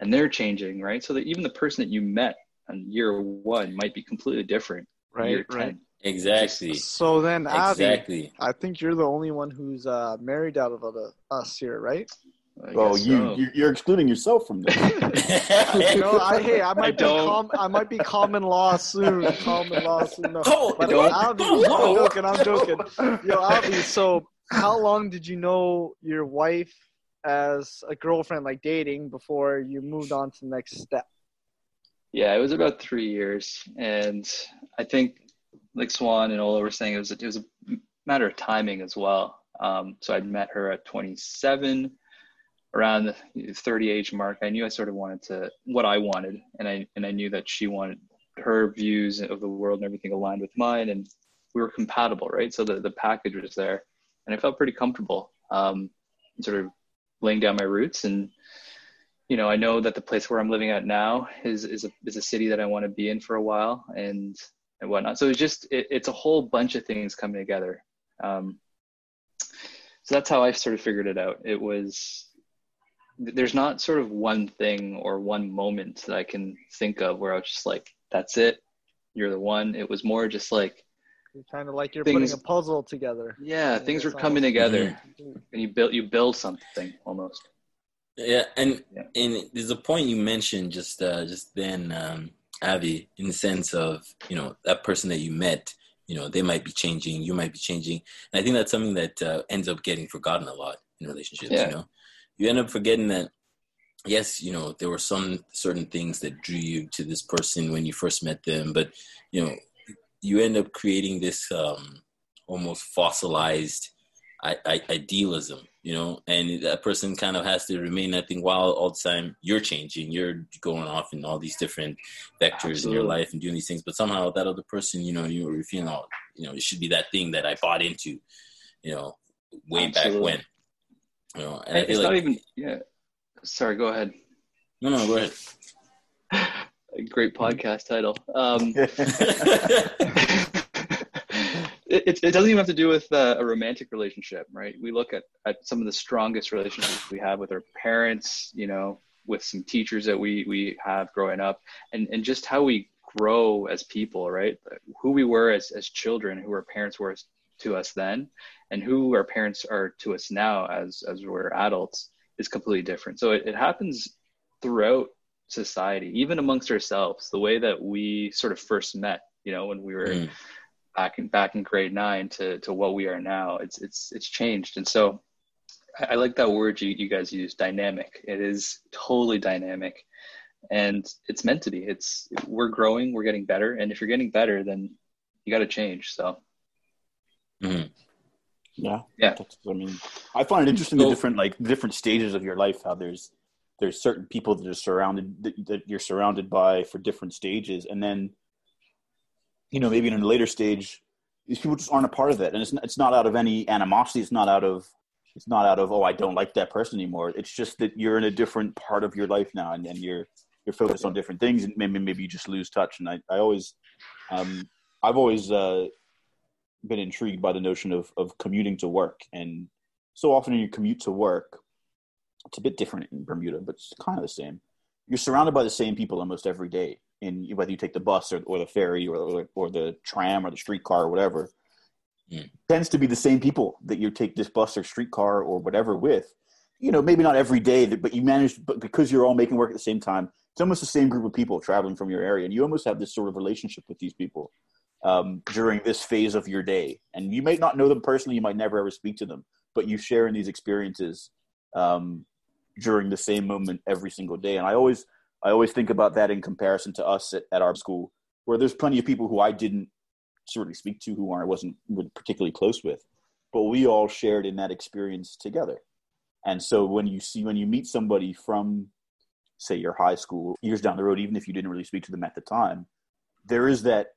and they're changing, right? So that even the person that you met on year one might be completely different. Right, year right. 10. Exactly. So then, Avi, Exactly. I think you're the only one who's uh, married out of the, us here, right? I Well, you so. you- you're excluding yourself from this. <laughs> You know, I, hey, I might be com- I might be common law soon. Common law soon. No. Oh, But don't- Avi, oh, I'm whoa. joking. I'm joking. Yo, Avi. So, how long did you know your wife as a girlfriend, like dating, before you moved on to the next step? Yeah, it was about three years, and I think, like Swan and Ola were saying, it was it was a matter of timing as well. Um, so I'd met her at 27, around the 30 age mark. I knew I sort of wanted to what I wanted, and I and I knew that she wanted her views of the world and everything aligned with mine, and we were compatible, right? So the the package was there, and I felt pretty comfortable, um, sort of laying down my roots and you know, I know that the place where I'm living at now is is a is a city that I want to be in for a while and and whatnot. So it's just it, it's a whole bunch of things coming together. Um, so that's how I sort of figured it out. It was there's not sort of one thing or one moment that I can think of where I was just like, that's it, you're the one. It was more just like, You're kind of like you're Things- putting a puzzle together. yeah, things were it's coming almost- together, <laughs> and you build you build something almost. Yeah, and Yeah. and there's a point you mentioned just uh, just then, um, Avi, in the sense of you know that person that you met, you know they might be changing, you might be changing, and I think that's something that uh, ends up getting forgotten a lot in relationships. Yeah. You know, you end up forgetting that. Yes, you know there were some certain things that drew you to this person when you first met them, but you know you end up creating this um, almost fossilized I- I- idealism, you know, and that person kind of has to remain that thing while all the time you're changing, you're going off in all these different vectors in your life and doing these things. But somehow that other person, you know, you're feeling, oh, you know, it should be that thing that I bought into, you know, way Absolutely. back when. You know, and it's feel not even yeah. Sorry, go ahead. no, no, go ahead. <laughs> A great podcast title. Um, <laughs> <laughs> it, it, doesn't even have to do with uh, a romantic relationship, right? We look at, at some of the strongest relationships we have with our parents, you know, with some teachers that we, we have growing up, and, and just how we grow as people, right? Who we were as, as children, who our parents were to us then, and who our parents are to us now as, as we're adults is completely different. So it, it happens throughout society, even amongst ourselves, the way that we sort of first met, you know, when we were Mm. back in back in grade nine to to what we are now. It's it's it's changed. And so I, I like that word you, you guys use, dynamic. It is totally dynamic. And it's meant to be. It's we're growing, we're getting better. And if you're getting better, then you gotta change. So Mhm. Yeah. Yeah. That's, I mean, I find it interesting So- the different like different stages of your life. How there's there's certain people that are surrounded that, that you're surrounded by for different stages, and then you know maybe in a later stage, these people just aren't a part of it, and it's not, it's not out of any animosity. It's not out of it's not out of oh I don't like that person anymore. It's just that you're in a different part of your life now, and, and you're you're focused on different things, and maybe maybe you just lose touch. And I I always um I've always uh been intrigued by the notion of of commuting to work and so often when you commute to work it's a bit different in bermuda but it's kind of the same you're surrounded by the same people almost every day in whether you take the bus or, or the ferry or, or, or the tram or the streetcar or whatever Mm. tends to be the same people that you take this bus or streetcar or whatever with you know maybe not every day but you manage but because you're all making work at the same time it's almost the same group of people traveling from your area and you almost have this sort of relationship with these people um, during this phase of your day. And you may not know them personally, you might never ever speak to them, but you share in these experiences um, during the same moment every single day. And I always, I always think about that in comparison to us at, at our school, where there's plenty of people who I didn't certainly speak to, who I wasn't particularly close with, but we all shared in that experience together. And so when you see when you meet somebody from, say, your high school years down the road, even if you didn't really speak to them at the time, there is that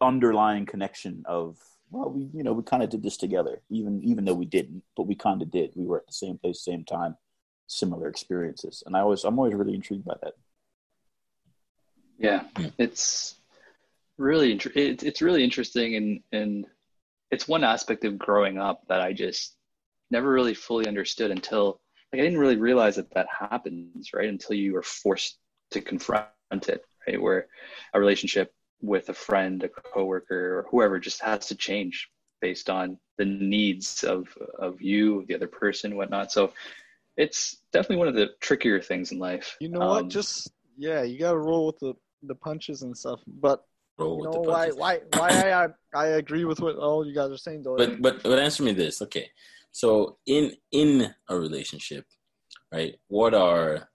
underlying connection of well, we you know we kind of did this together, even even though we didn't, but we kind of did. We were at the same place, same time, similar experiences, and I was I'm always really intrigued by that. Yeah, hmm. it's really inter- it, it's really interesting, and and it's one aspect of growing up that I just never really fully understood until like I didn't really realize that that happens right until you are forced to confront it right where a relationship with a friend, a coworker, or whoever just has to change based on the needs of of you, the other person, whatnot. So it's definitely one of the trickier things in life. You know Um, what? Just yeah, you gotta roll with the the punches and stuff. But Roll you with know the why why why I I, I agree with what all you guys are saying though. But but but answer me this, okay? So in in a relationship, right? What are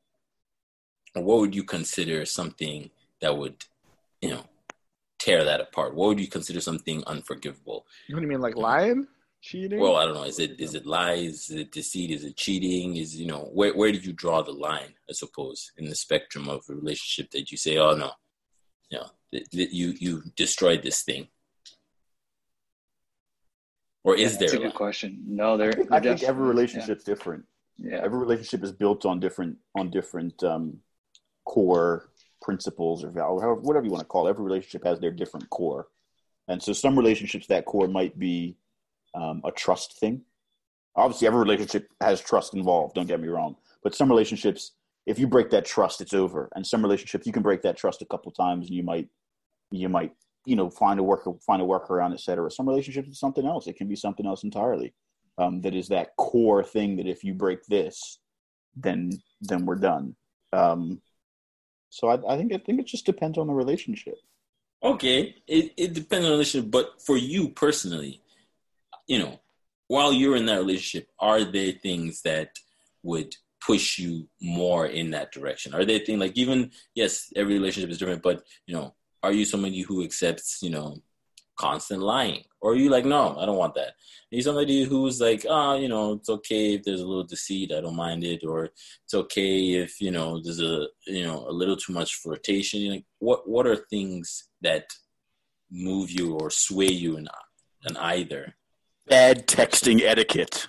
what would you consider something that would, you know, tear that apart? What would you consider something unforgivable? You know what do you mean, like lying, cheating? Well, I don't know. Is it is it lies? Is it deceit? Is it cheating? Is you know where where did you draw the line? I suppose in the spectrum of a relationship that you say, oh no, you know, th- th- you you destroyed this thing, or is that's a there? a good line? question. No, there. I think, I think every definitely- relationship's different. Yeah. yeah. Every relationship is built on different on different um, core principles or values, however- whatever you want to call it. Every relationship has their different core, and so some relationships that core might be um, a trust thing. Obviously, every relationship has trust involved. Don't get me wrong, but some relationships, if you break that trust, it's over. And some relationships, you can break that trust a couple times, and you might you might you know find a work find a workaround, et cetera. Some relationships is something else. It can be something else entirely. Um, that is that core thing that if you break this, then then we're done. Um, so I, I think I think it just depends on the relationship. Okay, it, it depends on the relationship, but for you personally, you know, while you're in that relationship, are there things that would push you more in that direction? Are there things like even yes, every relationship is different, but you know, are you somebody who accepts, you know, constant lying? Or are you like, no, I don't want that? Are you somebody who's like, ah, you know, it's okay if there's a little deceit, I don't mind it, or it's okay if, you know, there's a you know, a little too much flirtation. Like what what are things that move you or sway you in in either? Bad texting etiquette.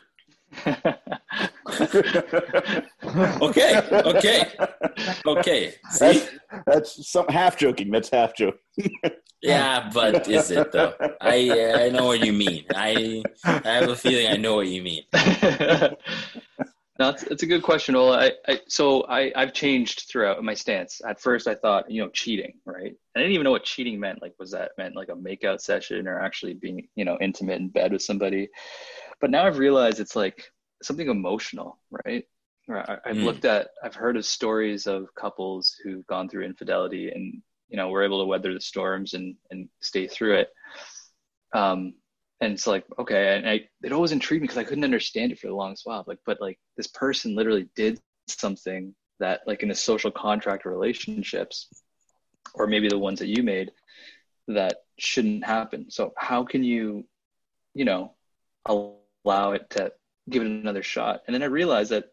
<laughs> Okay, okay, okay. See? That's, that's some half joking. That's half joke. <laughs> Yeah, <laughs> but is it though? I I know what you mean. I I have a feeling I know what you mean. <laughs> no, it's, it's a good question, Ola. I, I, so I, I've changed throughout my stance. At first, I thought, you know, cheating, right? I didn't even know what cheating meant. Like, was that meant like a makeout session or actually being, you know, intimate in bed with somebody? But now I've realized it's like something emotional, right? I've Mm. looked at, I've heard of stories of couples who've gone through infidelity and, you know we're able to weather the storms and, and stay through it. Um, and it's like, okay. And I, it always intrigued me because I couldn't understand it for the longest while. Like, but like this person literally did something that like in a social contract relationships, or maybe the ones that you made that shouldn't happen. So how can you, you know, allow it to give it another shot? And then I realized that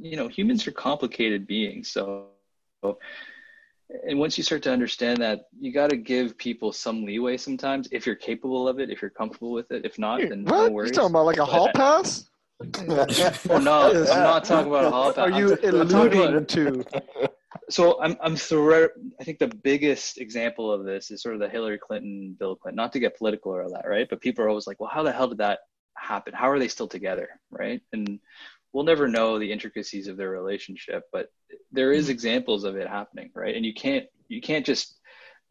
you know humans are complicated beings so and once you start to understand that you got to give people some leeway sometimes if you're capable of it if you're comfortable with it if not then no what? You worries talking about like a hall pass? <laughs> oh, no i'm <laughs> not talking about a hall pass. Are you I'm- I'm alluding about- to? <laughs> so I'm I'm thro- I think the biggest example of this is sort of the Hillary Clinton, Bill Clinton. Not to get political or all that, right? But people are always like, well, how the hell did that happen? How are they still together, right? And we'll never know the intricacies of their relationship, but there is examples of it happening, right? And you can't you can't just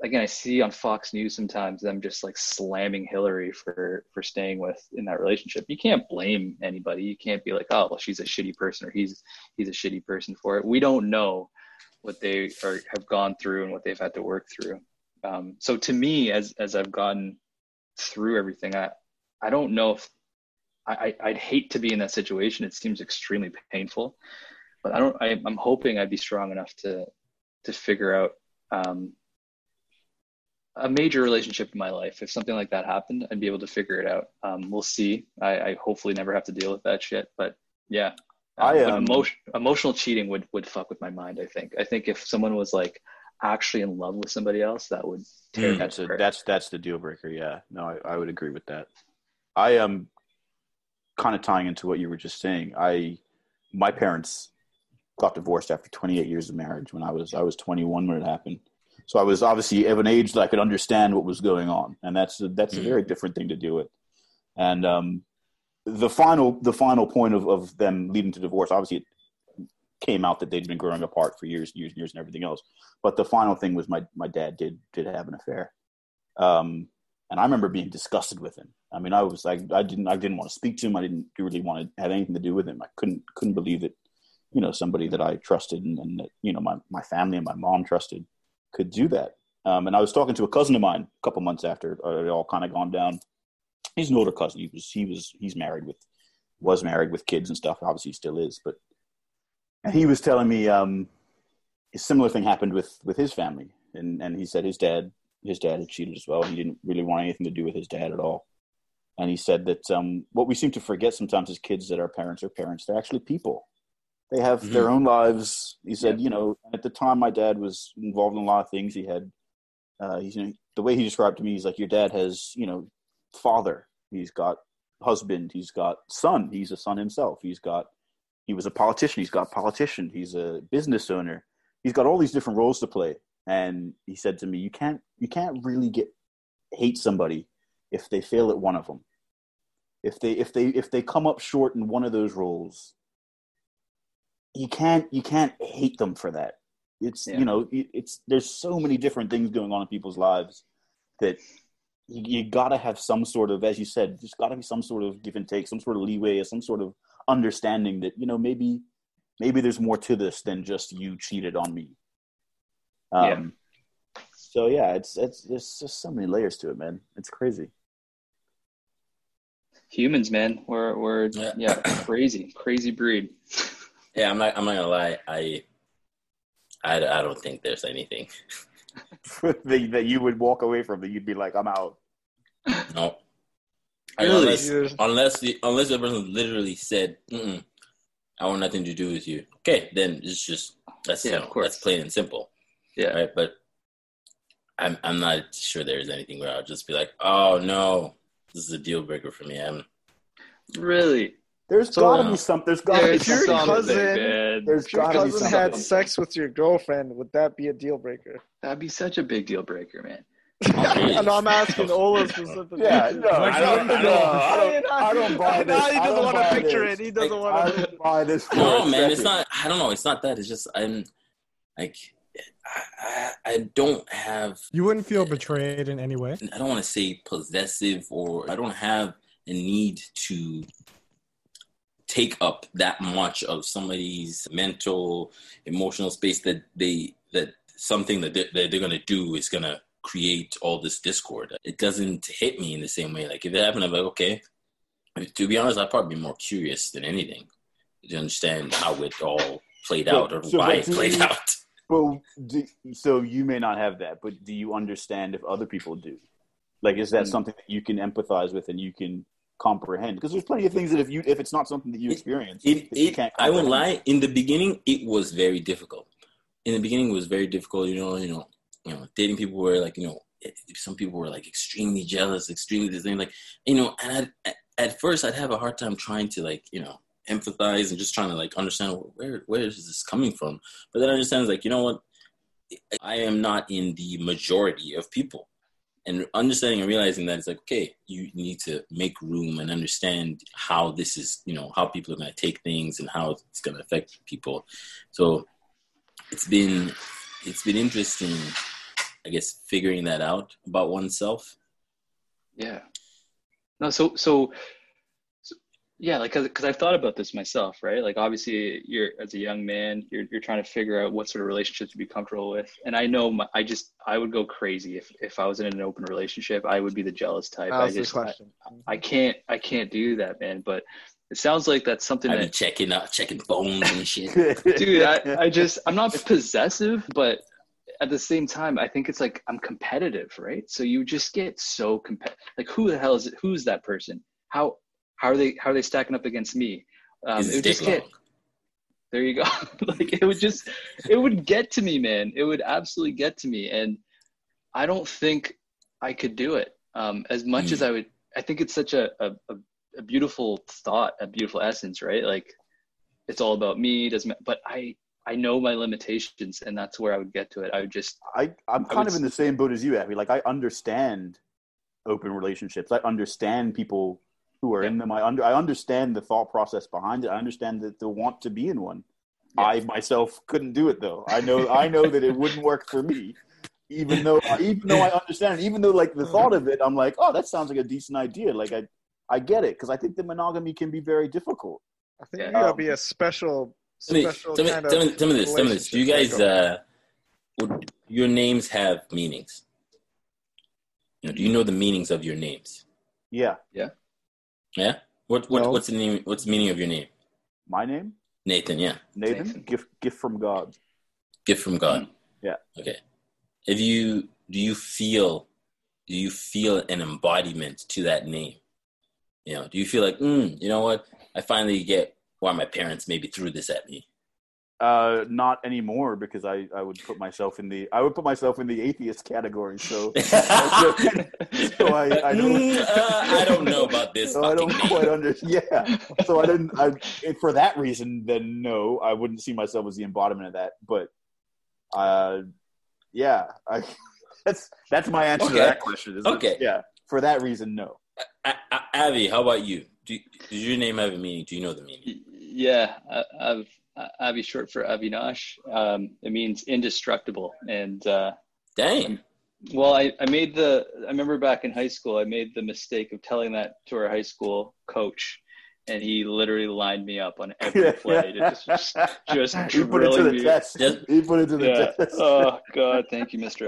again I see on Fox News sometimes them just like slamming Hillary for for staying with in that relationship. You can't blame anybody. You can't be like, oh well, she's a shitty person or he's he's a shitty person for it. We don't know what they are have gone through and what they've had to work through. Um, so to me, as as I've gotten through everything, I I don't know if I, I'd hate to be in that situation. It seems extremely painful, but I don't. I, I'm hoping I'd be strong enough to to figure out um, a major relationship in my life. If something like that happened, I'd be able to figure it out. Um, we'll see. I, I hopefully never have to deal with that shit. But yeah, I, but um, emotion, emotional cheating would would fuck with my mind. I think. I think if someone was like actually in love with somebody else, that would tear Mm. that That's a, that's that's the deal breaker. Yeah, no, I, I would agree with that. I am um, kind of tying into what you were just saying. I my parents got divorced after 28 years of marriage when I was I was 21 when it happened. So I was obviously of an age that I could understand what was going on, and that's a, that's a Mhm. very different thing to deal with. And um, the final the final point of, of them leading to divorce, obviously, it came out that they'd been growing apart for years, and years, and years, and everything else. But the final thing was my my dad did did have an affair, um, and I remember being disgusted with him. I mean, I was like, I didn't I didn't want to speak to him. I didn't really want to have anything to do with him. I couldn't couldn't believe that you know somebody that I trusted and, and that you know my my family and my mom trusted could do that. Um, and I was talking to a cousin of mine a couple months after it all kind of gone down. He's an older cousin. He was he was he's married with was married with kids and stuff. Obviously, he still is. But and he was telling me um, a similar thing happened with with his family, and and he said his dad his dad had cheated as well. He didn't really want anything to do with his dad at all. And he said that um, what we seem to forget sometimes as kids that our parents are parents. They're actually people. They have Mhm. their own lives. He said, Yeah. you know, at the time my dad was involved in a lot of things. He had, uh, he's you know, the way he described to me, he's like, your dad has, you know, father. He's got husband. He's got son. He's a son himself. He's got, he was a politician. He's got politician. He's a business owner. He's got all these different roles to play. And he said to me, you can't, you can't really get hate somebody if they fail at one of them. If they, if they, if they come up short in one of those roles, you can't you can't hate them for that it's Yeah. you know it's there's so many different things going on in people's lives that you, you gotta have some sort of as you said there's gotta be some sort of give and take some sort of leeway or some sort of understanding that you know maybe maybe there's more to this than just you cheated on me um so yeah it's it's there's just so many layers to it man it's crazy Humans, man, we're we're Yeah. yeah, crazy, crazy breed. <laughs> Yeah, I'm not. I'm not gonna lie. I, I, I don't think there's anything. <laughs> that, that you would walk away from that you'd be like i'm out No. Really? Unless, unless the unless the person literally said, Mm-mm, "I want nothing to do with you." Okay, then it's just that's Yeah, you of course. that's plain and simple, Yeah, right? But I'm I'm not sure there's anything where I'll just be like, "Oh no, this is a deal breaker for me." I'm really. there's So- gotta be um, some there's gotta be if your cousin- man. there's If your gotta be cousin something had sex with your girlfriend, would that be a deal breaker? That'd be such a big deal breaker, man. Oh, <laughs> really? and I'm asking oh, Ola specifically. Yeah, no, I don't, Like, no, I don't, I <laughs> don't buy this. Now he doesn't want to picture this. it. He doesn't Like, want to. buy this. No, a man. It's not. I don't know. It's not that. It's just I'm like I, I, I don't have You wouldn't feel betrayed in any way. I don't want to say possessive or I don't have a need to take up that much of somebody's mental emotional space that they that something that they're, that they're going to do is going to create all this discord. It doesn't hit me in the same way. Like if it happened i'm like okay. To be honest i'd probably be more curious than anything. To understand how it all played out or so why it played you- out But do, so you may not have that, but do you understand if other people do? Like, is that Mm. something that you can empathize with and you can comprehend? Because there's plenty of things that if you if it's not something that you experience, it, that you it, can't I won't lie. In the beginning, it was very difficult. In the beginning, it was very difficult. You know, you know, you know, dating people were like, you know, some people were like extremely jealous, extremely this thing, like, you know, and I'd, at first I'd have a hard time trying to like, you know, empathize and just trying to like understand where where is this coming from. But then I understand like, you know what, I am not in the majority of people. And understanding and realizing that it's like, okay, you need to make room and understand how this is, you know, how people are going to take things and how it's going to affect people. So it's been, it's been interesting, I guess, figuring that out about oneself. Yeah. No, so so, so yeah, like because I've thought about this myself, right? Like obviously, you're as a young man, you're you're trying to figure out what sort of relationship to be comfortable with, and I know my, I just I would go crazy if if I was in an open relationship. I would be the jealous type. That I was the just I. I can't I can't do that, man. But it sounds like that's something I've been that checking out, checking phones and shit. <laughs> dude I, I just i'm not possessive but at the same time, I think it's like I'm competitive, right? So you just get so competitive. Like, who the hell is it? Who's that person? How how are they how are they stacking up against me? Um, it would dick just get long? there you go. <laughs> like it would just it would get to me, man. It would absolutely get to me, and I don't think I could do it. Um, as much as I would, I think it's such a, a a a beautiful thought, a beautiful essence, right? Like it's all about me. Doesn't but I I know my limitations, and that's where I would get to it. I would just I, I'm kind would of in the same boat as you, Avi. Like I understand open relationships. I understand people who are in them. I under I understand the thought process behind it. I understand that they want to be in one. Yeah. I myself couldn't do it though. I know I know that it wouldn't work for me. Even though even though I understand it, even though like the thought of it, I'm like, oh, that sounds like a decent idea. Like I I get it because I think the monogamy can be very difficult. I think Yeah. you gotta Um, be a special, Tell me, special tell me, tell of. me, tell me this. Tell me this. Do you guys, uh, would your names have meanings? You know, do you know the meanings of your names? Yeah, Yeah. What what No. what's the name? What's the meaning of your name? my name Nathan. Yeah. Nathan, Nathan. gift gift from God. Gift from God. Yeah. Okay. If you do you feel do you feel an embodiment to that name? You know, do you feel like, mm, you know what? I finally get why my parents maybe threw this at me. Uh, not anymore because I, I would put myself in the I would put myself in the atheist category. So <laughs> so I I don't Mm, uh, I don't know about this. so I don't fucking quite understand. Yeah, so I didn't. I and for that reason, then no, I wouldn't see myself as the embodiment of that. But uh, yeah, I <laughs> that's that's my answer to that question. Is that- Okay. yeah, for that reason, no. A- A- Avi, how about you? Do, does your name have a meaning? Do you know the meaning? Yeah, I- I've Avi short for Avinash. Um, it means indestructible. And uh, Dang. well, I, I made the. I remember back in high school, I made the mistake of telling that to our high school coach, and he literally lined me up on every <laughs> play to just <laughs> just, just you put it to the me. test. Just- You put it to the Yeah. test. Oh God, thank you, Mister.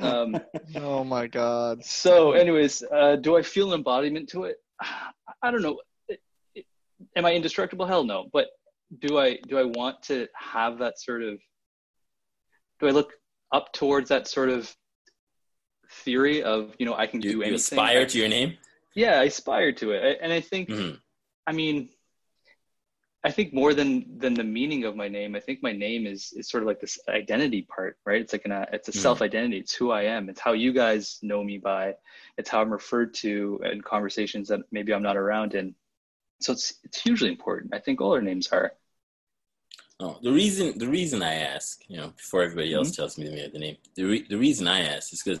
Um, <laughs> Oh my God. so, anyways, uh, do I feel an embodiment to it? <sighs> I don't know. It- it- Am I indestructible? Hell no. But do I do I want to have that sort of? Do I look up towards that sort of theory of you know I can You, do you anything? aspire to your name? Yeah, I aspire to it, I- and I think Mhm. I mean, I think more than than the meaning of my name, I think my name is is sort of like this identity part, right? It's like an uh, it's a Mhm. self identity. It's who I am. It's how you guys know me by. It's how I'm referred to in conversations that maybe I'm not around in. So it's it's hugely important. I think all our names are. Oh, the reason the reason I ask, you know, before everybody else mm-hmm. tells me the, the name, the re, the reason I ask is because,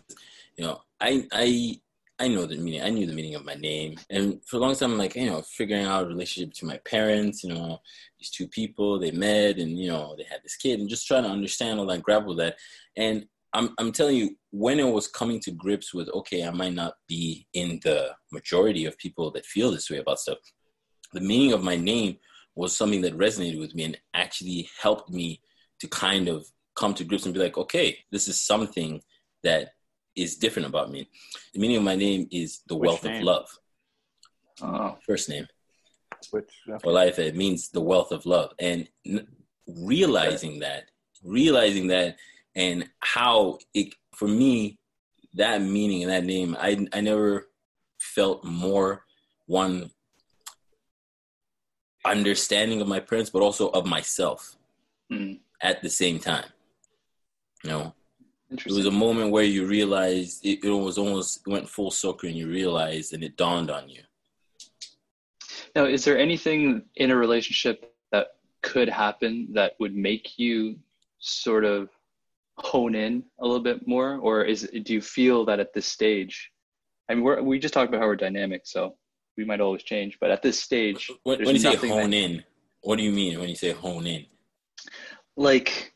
you know, I I I know the meaning. I knew the meaning of my name, and for a long time, I'm like, you know, figuring out a relationship between my parents. You know, these two people they met, and you know, they had this kid, and just trying to understand all that, grapple with that. And I'm I'm telling you, when it was coming to grips with, okay, I might not be in the majority of people that feel this way about stuff. The meaning of my name was something that resonated with me and actually helped me to kind of come to grips and be like, okay, this is something that is different about me. The meaning of my name is the Which wealth name? of love. Oh, First name Which it means the wealth of love. And n- realizing that, realizing that, and how it, for me, that meaning and that name, I, I never felt more one understanding of my parents, but also of myself hmm. at the same time. You know, it was a moment where you realized it, it was almost went full circle and you realized and it dawned on you. Now, is there anything in a relationship that could happen that would make you sort of hone in a little bit more, or is do you feel that at this stage? I mean, we're, we just talked about how we're dynamic, so we might always change. But at this stage, When, when you say hone that- in, what do you mean when you say hone in? like,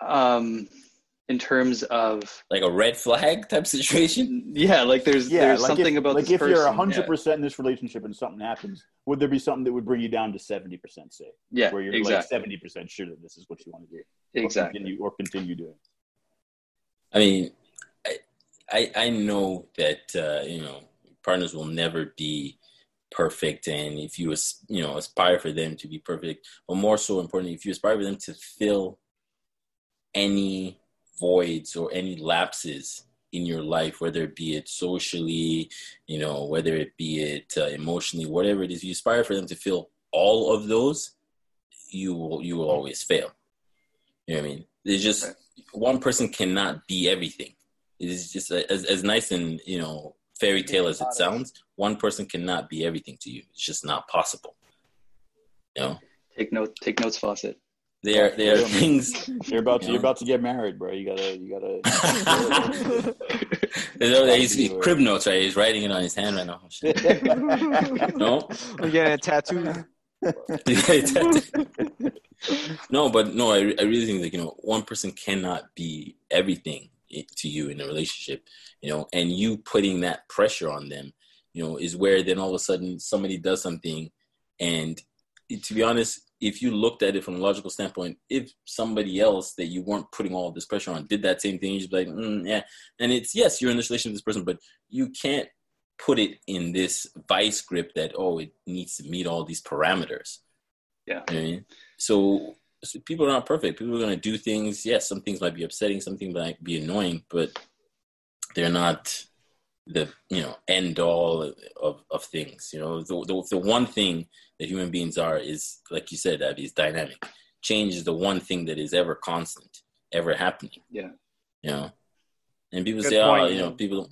um, in terms of Like a red flag type situation? yeah, like there's yeah, there's like something if, about like this if person. you're yeah. hundred percent in this relationship and something happens, would there be something that would bring you down to seventy percent, say, yeah, where you're like seventy percent sure that this is what you want to do, or exactly. continue, or continue doing? I mean, I, I, I know that, uh, you know, partners will never be perfect. And if you, as- you know, aspire for them to be perfect, but more so importantly, if you aspire for them to fill any voids or any lapses in your life, whether it be it socially, you know, whether it be it uh, emotionally, whatever it is, you aspire for them to fill all of those, you will you will always fail. You know what I mean? There's just one person cannot be everything. It is just as as nice and you know fairy tale as it sounds. One person cannot be everything to you. It's just not possible. You know, Take note. Take notes, Fawcett. there there are things. <laughs> <laughs> You're about to you're about to get married, bro. You gotta you gotta. <laughs> There's he's crib notes, right? He's writing it on his hand right now. Shit. No, We're getting a tattoo. no, but no, I, I really think that you know one person cannot be everything i- to you in a relationship, you know, and you putting that pressure on them, you know, is where then all of a sudden somebody does something, and to be honest, if you looked at it from a logical standpoint, if somebody else that you weren't putting all this pressure on did that same thing, you'd be like, mm, yeah, and it's yes, you're in this relationship with this person, but you can't put it in this vice grip that oh, it needs to meet all these parameters. Yeah. You know I mean? So, so people are not perfect. People are going to do things. Yes, some things might be upsetting, some things might be annoying, but they're not the you know end all of, of things. You know, the, the the one thing that human beings are is like you said, Avi, is dynamic. Change is the one thing that is ever constant, ever happening. Yeah. You know, and people Good say, oh, you know, people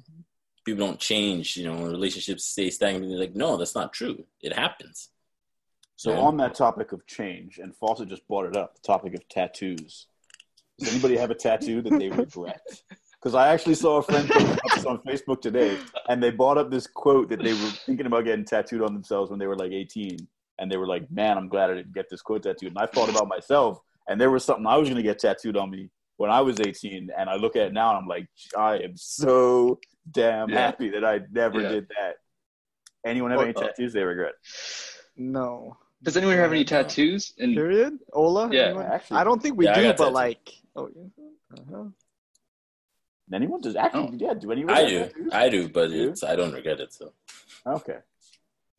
people don't change. You know, relationships stay stagnant. They're like, no, that's not true. It happens. So Yeah. on that topic of change, and Fawcett just brought it up, the topic of tattoos. Does anybody have a tattoo that they regret? <laughs> Because I actually saw a friend post on Facebook today, and they brought up this quote that they were thinking about getting tattooed on themselves when they were like 18, and they were like, "Man, I'm glad I didn't get this quote tattooed." And I thought about myself, and there was something I was going to get tattooed on me when I was 18, and I look at it now, and I'm like, I am so damn Yeah. happy that I never Yeah. did that. Anyone have any Well, uh, tattoos they regret? No. Does anyone have any Yeah, no. tattoos? And Period. Ola. Yeah. anyone? Actually, I don't think we Yeah, do, but tattoo. like. Oh yeah. Uh-huh. Anyone does actually? Oh. Yeah, do anyone? I do, tattoos? I do, but You? it's I don't regret it. So Okay,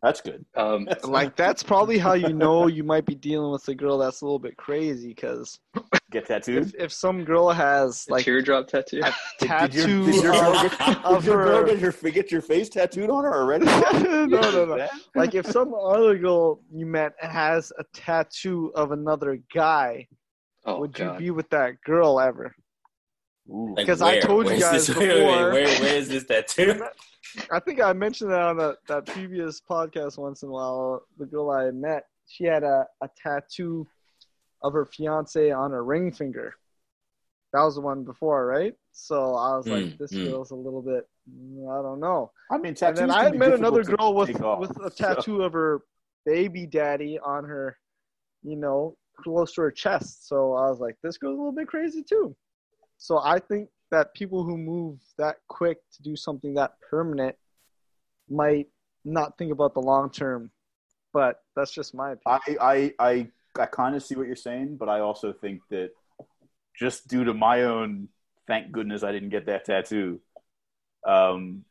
that's good. um, Like that's probably how you know you might be dealing with a girl that's a little bit crazy because Get tattooed. if, if some girl has a like teardrop tattoo. a tattoo <laughs> Did your, did your girl of, get, of did your girl get your get your face tattooed on her already? <laughs> no, no, no. Like if some other girl you met has a tattoo of another guy, oh would god. you be with that girl ever? Ooh. Like, Because I where? told you guys this, <laughs> wait, wait, before- where, where is this tattoo? I think I mentioned that on that, that previous podcast once in a while. The girl I met, she had a, a tattoo of her fiance on her ring finger. That was the one before, right? So I was like, Mm, this mm. girl's a little bit, I don't know. I mean, And then I had met another girl with off, with a so- tattoo of her baby daddy on her, you know, close to her chest. So I was like, this girl's a little bit crazy too. So I think that people who move that quick to do something that permanent might not think about the long term. But that's just my opinion. I I I, I kind of see what you're saying, but I also think that just due to my own, thank goodness I didn't get that tattoo. Um,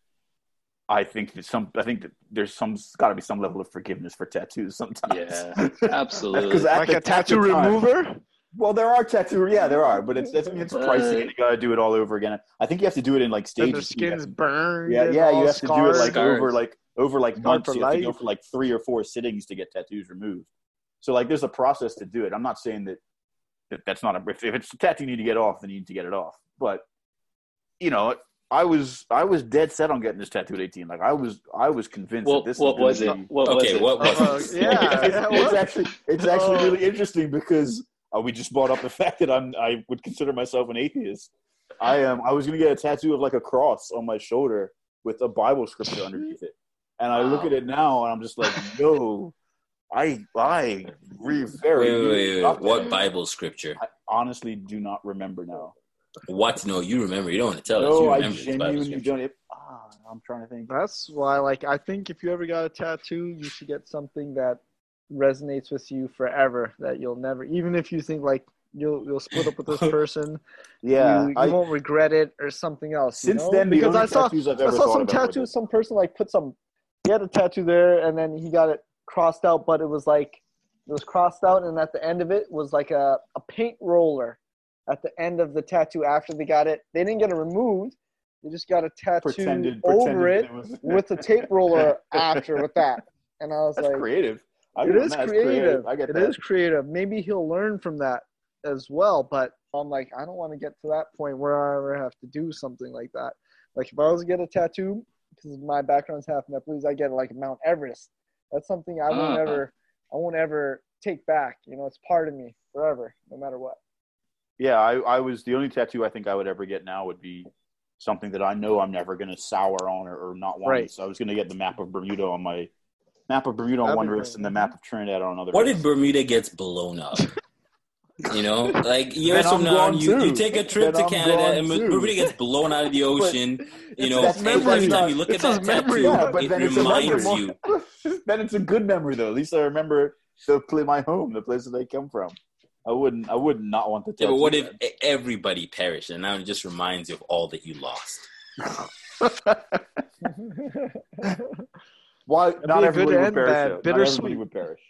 I think that some. I think that there's some. Got to be some level of forgiveness for tattoos sometimes. Yeah, <laughs> absolutely. like the- a at the tattoo time- remover. Well, there are tattoo. Yeah, there are, but it's it's, it's Uh, pricey, and you got to do it all over again. I think you have to do it in like Then their stages. You skin's to- burned. Yeah, yeah, you have to do it like Scars. over like over like Scarred months. You have to go for like three or four sittings to get tattoos removed. So like, there's a process to do it. I'm not saying that, that that's not a if, if it's a tattoo you need to get off, then you need to get it off. But you know, I was I was dead set on getting this tattoo at 18. Like I was I was convinced What, that this what gonna was it? be- What was it? what was Uh, this? <laughs> yeah, it's, it's actually it's actually Oh. really interesting because uh, we just brought up the <laughs> fact that I'm I would consider myself an atheist. I am. I was gonna get a tattoo of like a cross on my shoulder with a Bible scripture underneath it, and I look at it now and I'm just like, no, I I re- very Wait, wait, wait, wait. What. Bible scripture? I honestly do not remember now. What? No, you remember. You don't want to tell us. No, I remember this Bible genuinely scripture. don't. It, ah, I'm trying to think. That's why, like, I think if you ever got a tattoo, you should get something that resonates with you forever. That you'll never, even if you think like you'll you'll split up with this <laughs> person, Yeah, you, you I, won't regret it or something else. you since know? then the because only I saw I've I saw some about were tattoo. Some person like put some. He had a tattoo there, and then he got it crossed out, but it was like it was crossed out, and at the end of it was like a a paint roller. at the end of the tattoo after they got it. They didn't get it removed. They just got a tattoo Pretended, over pretended it was- <laughs> with a tape roller <laughs> after with that. And I was That's like, creative. I it him. It's creative. I get It is creative. Maybe he'll learn from that as well. But I'm like, I don't want to get to that point where I ever have to do something like that. Like if I was to get a tattoo, because my background's half Nepalese, I get like Mount Everest. That's something I won't Ah. ever, I won't ever take back. You know, it's part of me forever, no matter what. Yeah, I, I was the only tattoo I think I would ever get now would be something that I know I'm never going to sour on or, or not want. Right. So I was going to get the map of Bermuda on my map of Bermuda on That'd one be wrist and the map of Trinidad on another. What wrist. if Bermuda gets blown up? <laughs> You know, like <laughs> years from now, you, you take a trip Then to Canada and too. Bermuda gets blown out of the <laughs> ocean. you know, that's and memory, every time not- you look it's at that memory, tattoo, Yeah, but it then it's a reminds you. <laughs> then it's a good memory though. At least I remember the play my home, the place that I come from. I wouldn't. I would not want the Yeah, but what if then. e- everybody perished and now it just reminds you of all that you lost? Why That'd not everybody would and perish? bad, though. Not bittersweet. everybody would perish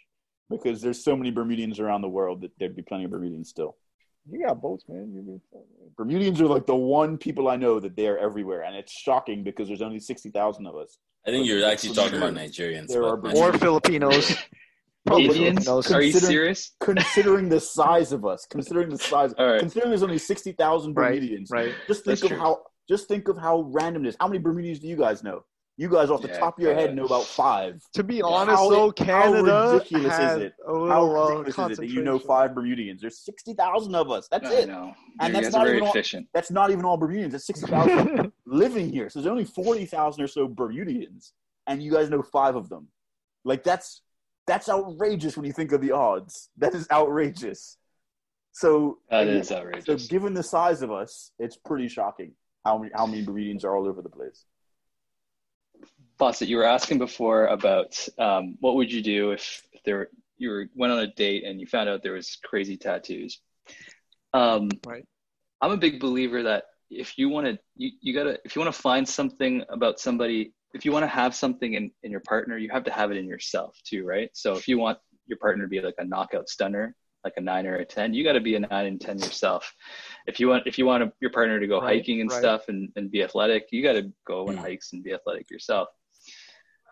because there's so many Bermudians around the world that there'd be plenty of Bermudians still. you got boats, man. You be- Bermudians are like the one people I know that they're everywhere, and it's shocking because there's only sixty thousand of us. I think you're actually talking about Nigerians. There Nigerians. are but- or Filipinos. <laughs> Probably Indians? Filipinos. Are you serious? Considering the size of us, considering the size, All right. considering there's only sixty thousand Right, Bermudians, right. just think That's of true. how just think of how random it is. How many Bermudians do you guys know? You guys off the Yeah, top of your head uh, know about five. To be honest, it- though, how Canada ridiculous is it? a How little uh, ridiculous is it that you know five Bermudians? There's sixty thousand of us. That's I it. know. And you that's not are very even all- That's not even all Bermudians. That's sixty thousand <laughs> living here. So there's only forty thousand or so Bermudians, and you guys know five of them. Like that's that's outrageous when you think of the odds. That is outrageous. So that is again, is So given the size of us, it's pretty shocking how many how many Bermudians are all over the place. Fawcett, you were asking before about um, what would you do if, if there you were, went on a date and you found out there was crazy tattoos. Um, Right. I'm a big believer that if you want to, you, you gotta if you want to find something about somebody, if you want to have something in, in your partner, you have to have it in yourself too, right? So if you want your partner to be like a knockout stunner, like a nine or a ten, you got to be a nine and ten yourself. If you want if you want your partner to go Right, hiking and right. stuff and, and be athletic, you got to go on Mm. hikes and be athletic yourself.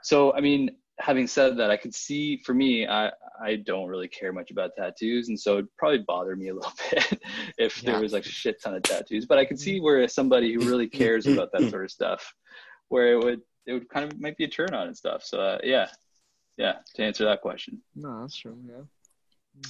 So, I mean, having said that, I could see for me, I, I don't really care much about tattoos. And so it'd probably bother me a little <laughs> bit if there was like a shit ton of tattoos. But I could see where somebody who really cares about that <laughs> sort of stuff, where it would, it would kind of might be a turn on and stuff. So, uh, yeah. Yeah. To answer that question. No, that's true. Yeah.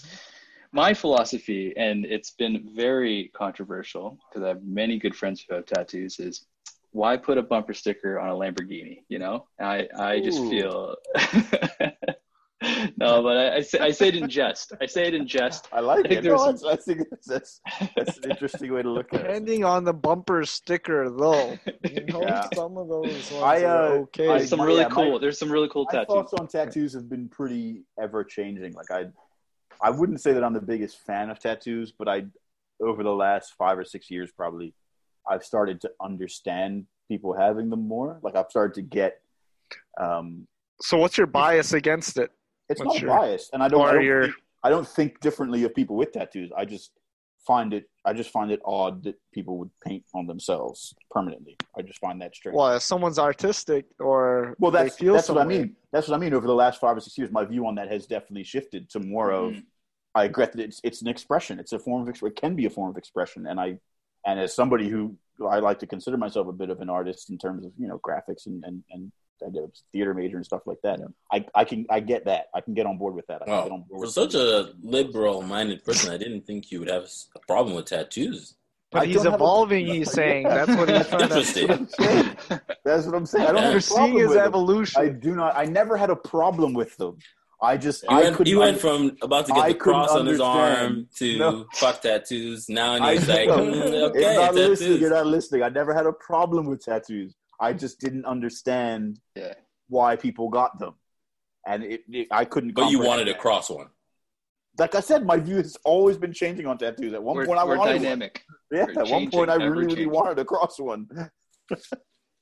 My philosophy, and it's been very controversial because I have many good friends who have tattoos, is why put a bumper sticker on a Lamborghini? You know, I I just Ooh. feel <laughs> no, but I, I say I say it in jest. I say it in jest. I like I think it. there's No, some- that's, I think that's, that's that's an interesting way to look at it. Depending on the bumper sticker, though, you know, Yeah. some of those ones I, are uh, okay. I- There's some my- really yeah, my- cool. There's some really cool My tattoos. thoughts on tattoos have been pretty ever changing. Like I, I wouldn't say that I'm the biggest fan of tattoos, but I, over the last five or six years, probably, I've started to understand people having them more. Like I've started to get. Um, so, what's your bias against it? it's What's not your- biased, and I don't. I or don't, your- think, I don't think differently of people with tattoos. I just find it. I just find it odd that people would paint on themselves permanently. I just find that strange. Well, if someone's artistic or Well, they that's feel that's what I mean. That's what I mean. Over the last five or six years, my view on that has definitely shifted to more of. Mhm. I agree that it's it's an expression. It's a form of expression. It can be a form of expression, and I, and as somebody who I like to consider myself a bit of an artist in terms of you know graphics and and and I did a theater major and stuff like that. I I can I get that. I can get on board with that. I can get on Wow. board For with such that. a liberal-minded person, I didn't think you would have a problem with tattoos. But I he's don't a- evolving. he's saying Yeah. that's what he's trying Interesting. to. <laughs> That's what I'm saying. I don't have You're seeing problem his with them. evolution. I do not. I never had a problem with them. I just You I went, couldn't. you went un- from about to get I the cross couldn't on his arm to No. fuck tattoos. Now and I he's like, know. mm, okay, You're not listening. You're not listening. I never had a problem with tattoos. I just didn't understand Yeah. why people got them, and it, it I couldn't. But you comprehend wanted a cross one. Like I said, my view has always been changing on tattoos. At one We're, point, I we're wanted dynamic. one. Yeah, We're at one point, I really, really wanted a cross one. <laughs>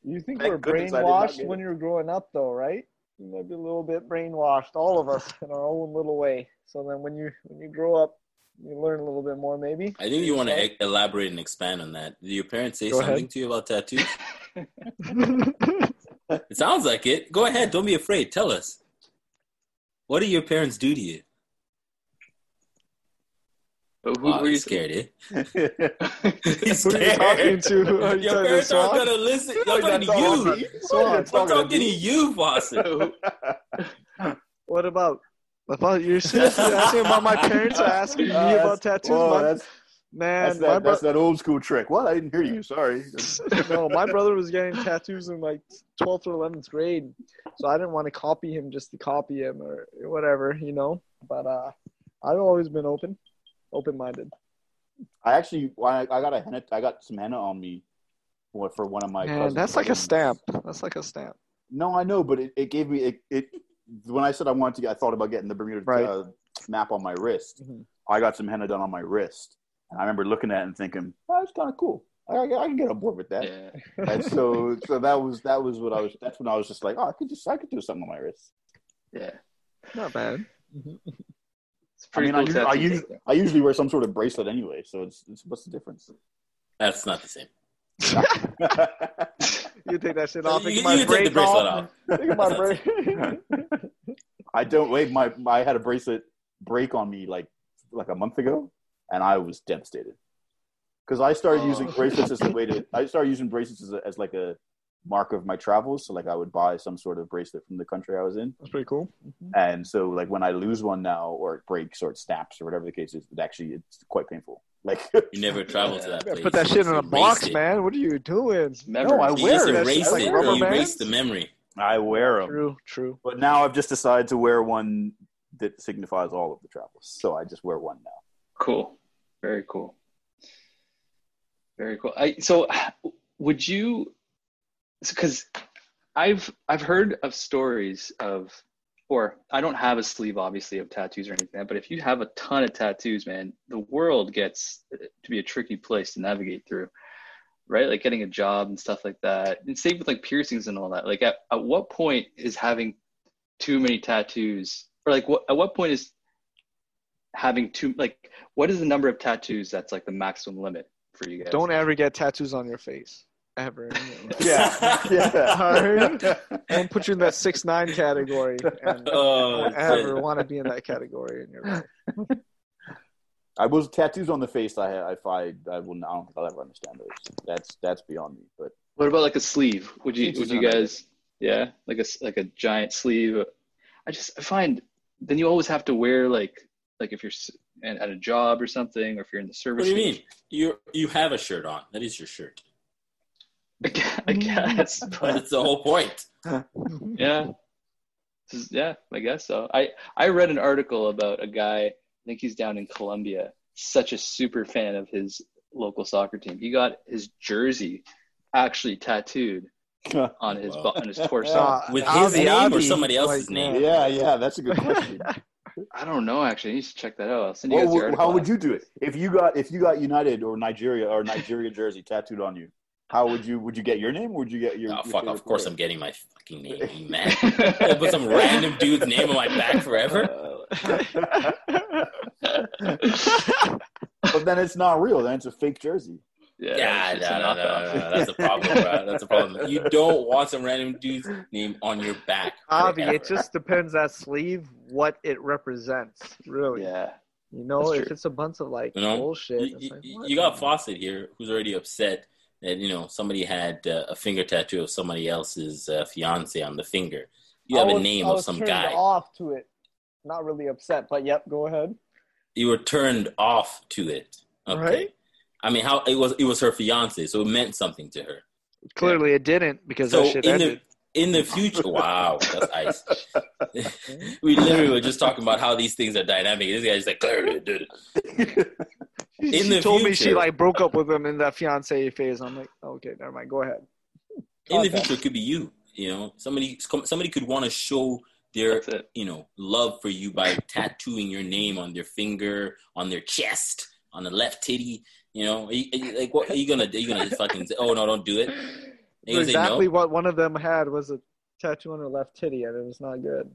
You think Thank we're goodness I did not brainwashed when you're growing up, though, right? You might be a little bit brainwashed, all of us, in our own little way. So then, when you when you grow up, you learn a little bit more, maybe. I think you want to e- elaborate and expand on that. Did your parents say Go something ahead. to you about tattoos? <laughs> It sounds like it. Go ahead. Don't be afraid. Tell us. What do your parents do to you? But who Wow, were you scared, eh? <laughs> He's Who are you talking to? Are you Your talking to, parents aren't gonna listen. Oh, I'm talking to you. Swan, I'm talking to you, Boston. What about? About <laughs> you're seriously asking about my parents are asking me Uh, about tattoos? oh, My- that's, man, that's, that, bro- that's that old school trick. What? I didn't hear you. Sorry. <laughs> no, my brother was getting tattoos in like 12th or 11th grade, so I didn't want to copy him just to copy him or whatever, you know. But uh, I've always been open, open-minded. I actually, I, I got a henna. I got some henna on me for, for one of my. Man, that's like a stamp. That's like a stamp. No, I know, but it, it gave me it, it. When I said I wanted to, get, I thought about getting the Bermuda Right. uh, map on my wrist. Mhm. I got some henna done on my wrist, and I remember looking at it and thinking, "Oh, that's kind of cool. I, I, I can get on board with that." yeah. <laughs> And so, so that was that was what I was. That's when I was just like, "Oh, I could just I could do something on my wrist." Yeah. Not bad. <laughs> It's I pretty mean, I, cool usually, I, tattoo. usually, I usually wear some sort of bracelet anyway, so it's, it's what's the difference? That's not the same. <laughs> You take that shit off. you Take can my take the bracelet off. off. Take my break. <laughs> I don't wait. My I had a bracelet break on me like like a month ago, and I was devastated because I started Oh. using bracelets as a way to. I started using bracelets as, a, as like a mark of my travels. So like I would buy some sort of bracelet from the country I was in, That's pretty cool. Mm-hmm. and so like when I lose one now, or it breaks, or it snaps, or whatever the case is, it actually it's quite painful. Like You never travel to that place. put that You shit in a box, it. man. What are you doing? No, I You wear just it. erase Like it. rubber You erase the memory. I wear them, True, true. but now I've just decided to wear one that signifies all of the travels. So I just wear one now. Cool. Very cool. Very cool. I so would you because I've I've heard of stories of or I don't have a sleeve obviously of tattoos or anything, like that, but if you have a ton of tattoos, man, the world gets uh, to be a tricky place to navigate through. Right? Like getting a job and stuff like that. And same with like piercings and all that. Like at, at what point is having too many tattoos or like what at what point is having too like what is the number of tattoos that's like the maximum limit for you guys? Don't ever get tattoos on your face. Ever. <laughs> Yeah, <laughs> yeah. <laughs> Don't put you in that six nine category and Oh, don't ever want to be in that category in your life. I was tattoos on the face. I I I, I wouldn't. I don't think I'll ever understand those. That's that's beyond me. But What about like a sleeve? Would you would you guys yeah, like a like a giant sleeve? I just I find then you always have to wear like like if you're s- at at a job or something or if you're in the service. What do you mean? You you have a shirt on. That is your shirt. I guess. <laughs> but- That's the whole point. <laughs> yeah This yeah i guess so i i read an article about a guy i think he's down in colombia such a super fan of his local soccer team he got his jersey actually tattooed <laughs> on his Wow. on his torso Uh, With his Avi, name or somebody else's like, name? yeah, yeah, that's a good question. i don't know actually i need to check that out i'll send you What guys the would- article how would you do it if you got if you got United or Nigeria or Nigeria jersey tattooed on you? How would you would you get your name or would you get your? Oh your fuck! Of course, player? I'm getting my fucking name. You <laughs> man, I put some random dude's name on my back forever. Uh, <laughs> but then it's not real. Then it's a fake jersey. yeah, Yeah, it's no, no, no, no, no, that's a problem, bro. That's a problem. You don't want some random dude's name on your back. Avi, it just depends that sleeve what it represents. Really, yeah you know, if it's a bunch of like You know, bullshit, you, you- like, you got Fawcett here, who's already upset that you know somebody had uh, a finger tattoo of somebody else's uh, fiance on the finger. You have I a was- name I of was some guy. Off to it, not really upset, but yep, go ahead. You were turned off to it. Okay. Right? I mean, how it was it was her fiance, so it meant something to her. Clearly, it didn't because So that shit in ended. The in the future, wow, that's ice. <laughs> we literally were just talking about how these things are dynamic. This guy's like, clearly it did. She, in she the told me she like broke up with him in that fiance phase. I'm like, okay, never mind. Go ahead. in the Context. future, it could be you. You know, somebody somebody could want to show their you know love for you by tattooing your name on their finger, on their chest, on the left titty. You know, Are you- are you- like what are you gonna are you gonna fucking say? Oh no, don't do it. Are you gonna say exactly no? what one of them had was a tattoo on her left titty, and it was not good.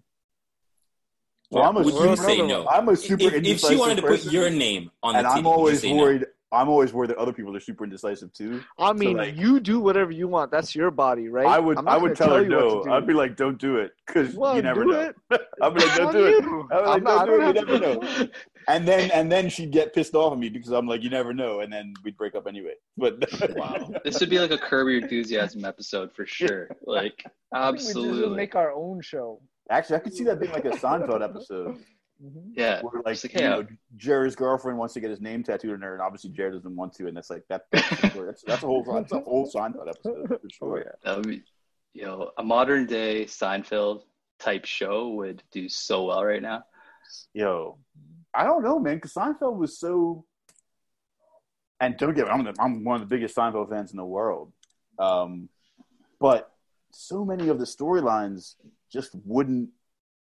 Well, I'm a would super, you say no? I'm a super If, if she wanted to person, put your name on the and titty, I'm would you always say no? worried. I'm always worried that other people are super indecisive too. I mean, like- you do whatever you want. That's your body, right? I would I'm not I would gonna tell her no. I'd be like, don't do it because Well, you never do know. it. <laughs> I'd be like, don't On do it. you. I was like, I'm not- don't do it. You never know. And then and then she'd get pissed off at me because I'm like, you never know, and then we'd break up anyway. But <laughs> Wow, this would be like a Curb Your Enthusiasm episode for sure. Like <laughs> I think We just absolutely, make our own show. actually, I could see that being like a Seinfeld episode Mhm. yeah. where like like, you yeah. know, Jerry's girlfriend wants to get his name tattooed on her, and obviously Jerry doesn't want to, and that's like that. That's, that's, that's a whole that's a whole Seinfeld episode for sure. Oh yeah. That would be, you know, a modern day Seinfeld type show would do so well right now. Yo, I don't know, man, because Seinfeld was so. And don't get me, I'm, the, I'm one of the biggest Seinfeld fans in the world. Um, but so many of the storylines just wouldn't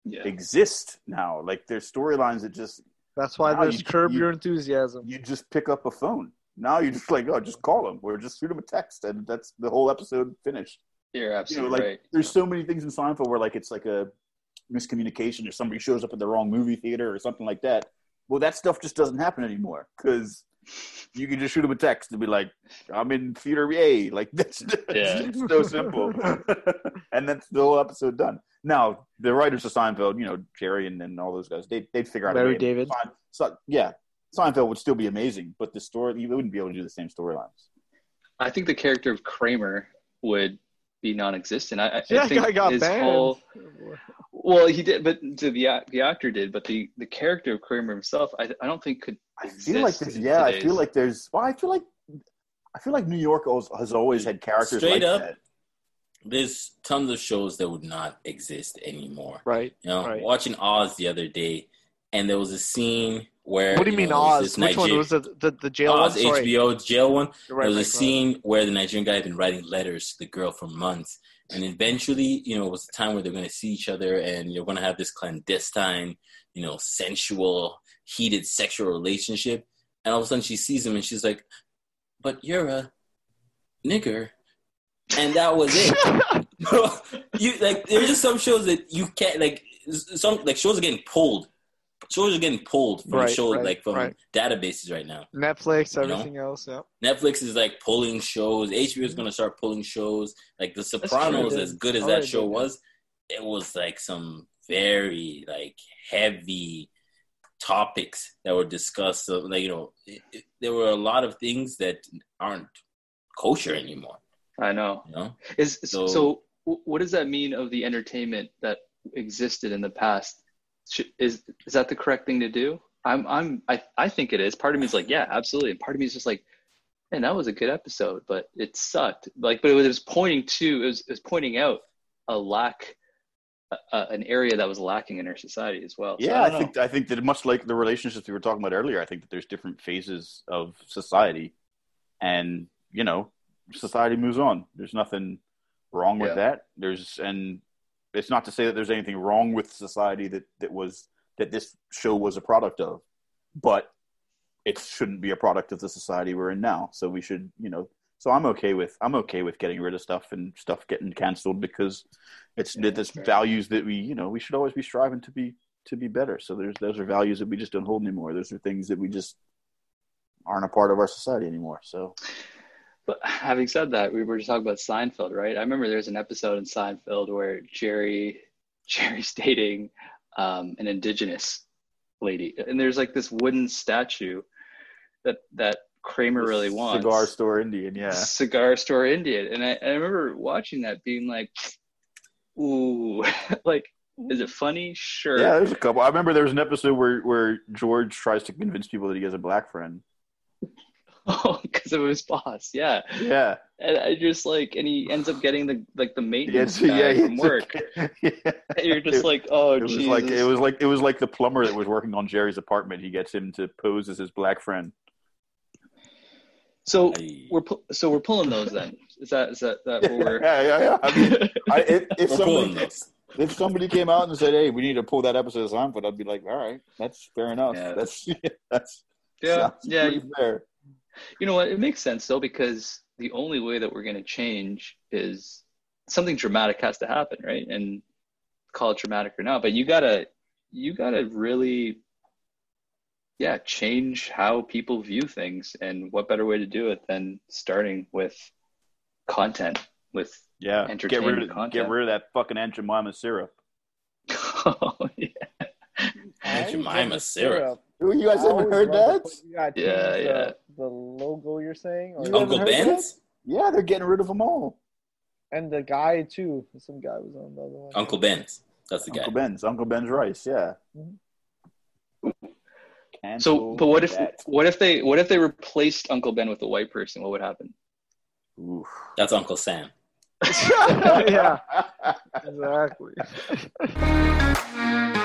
Yeah. exist now. Like there's storylines that just That's why Now there's you- curb you- your enthusiasm. you just pick up a phone. Now you're just like, oh, just call them or just shoot them a text, and that's the whole episode finished. You're You know, absolutely like right. there's so many things in Seinfeld where like it's like a miscommunication or somebody shows up at the wrong movie theater or something like that. Well, that stuff just doesn't happen anymore because you can just shoot them a text and be like, "I'm in theater A." <laughs> Like that's Yeah. it's so simple, <laughs> and that's the whole episode done. Now the writers of Seinfeld, you know Jerry and, and all those guys, they they'd figure out a Larry way. David. Sein- so, yeah, Seinfeld would still be amazing, but the story you wouldn't be able to do the same storylines. I think the character of Kramer would be non-existent. I, I Yeah, I think guy got his banned. whole well, he did, but the the, the actor did, but the the character of Kramer himself, I I don't think could. I feel like exist there's in yeah, I feel like there's well, I feel like I feel like New York has always had characters Straight like up. that. There's tons of shows that would not exist anymore. Right. You know, Right. watching Oz the other day, and there was a scene where What do you mean know, Oz? Which one was the the, the jail Oz one? Sorry. HBO jail one. Right, there was a right, right. scene where the Nigerian guy had been writing letters to the girl for months, and eventually, you know, it was the time where they're going to see each other, and you're going to have this clandestine, you know, sensual, heated sexual relationship. And all of a sudden, she sees him, and she's like, "But you're a nigger," and that was it. <laughs> <laughs> you like there's just some shows that you can't like some like shows are getting pulled. Shows are getting pulled from Right, shows right, like from right. databases right now. Netflix, You know? everything else. Yeah. Netflix is like pulling shows. HBO is mm-hmm. going to start pulling shows. Like The Sopranos, true. as good as Oh, that show did. was, it was like some very like heavy topics that were discussed. So, like you know, it, it, there were a lot of things that aren't kosher anymore. I know. You know, Is so, So- what does that mean of the entertainment that existed in the past? Is is that the correct thing to do? I'm I'm I, I think it is. Part of me is like, yeah, absolutely. And part of me is just like, man, that was a good episode, but it sucked. Like, but it was pointing to it was, it was pointing out a lack, uh, an area that was lacking in our society as well. So Yeah, I, don't think I think that much like the relationships we were talking about earlier, I think that there's different phases of society, and you know, society moves on. There's nothing wrong with Yeah. that. There's and it's not to say that there's anything wrong with society that that was that this show was a product of, but it shouldn't be a product of the society we're in now. So we should, you know. So I'm okay with I'm okay with getting rid of stuff and stuff getting canceled because it's Yeah, this fair. values that we you know we should always be striving to be to be better. So there's those are values that we just don't hold anymore. Those are things that we just aren't a part of our society anymore. So But <sighs> having said that, we were just talking about Seinfeld, right? I remember there's an episode in Seinfeld where Jerry <laughs> Jerry's dating um, an indigenous lady, and there's like this wooden statue that that Kramer really wants. cigar store Indian, yeah. Cigar store Indian, and I, I remember watching that, being like, "Ooh, <laughs> like, is it funny? Sure." Yeah, there's a couple. I remember there was an episode where where George tries to convince people that he has a black friend. <laughs> Oh, because of his boss, yeah. Yeah, And I just like, and he ends up getting the like the maintenance gets, guy <laughs> yeah, from work. yeah. And you're just It- like, oh, It was like it was like it was like the plumber that was working on Jerry's apartment. He gets him to pose as his black friend. so I- we're pu- so we're pulling those then. Is that is that that what we're? yeah, yeah, yeah. I mean, I, if, if somebody if somebody came out and said, "Hey, we need to pull that episode of Seinfeld," I'd be like, "All right, that's fair enough. Yeah. That's <laughs> that's yeah, yeah. pretty You, fair." You know what? It makes sense though because the only way that we're going to change is something dramatic has to happen, right? And call it dramatic or not, but you gotta you gotta really yeah change how people view things and what better way to do it than starting with content with Yeah, get rid of content. get rid of that fucking Aunt Jemima syrup. <laughs> oh yeah I Jemima always syrup. Ooh, you guys I haven't heard that? the- Yeah, change yeah. The, the logo you're saying, or You Uncle? Ben's? Yeah, they're getting rid of them all. and the guy too. Some guy was on the other one. Uncle Ben's. That's the guy. Uncle Ben's, Uncle Ben's rice. Yeah. Mhm. so but what if that. what if they what if they replaced uncle ben with a white person what would happen Oof. That's Uncle Sam. <laughs> <laughs> yeah, exactly. <laughs>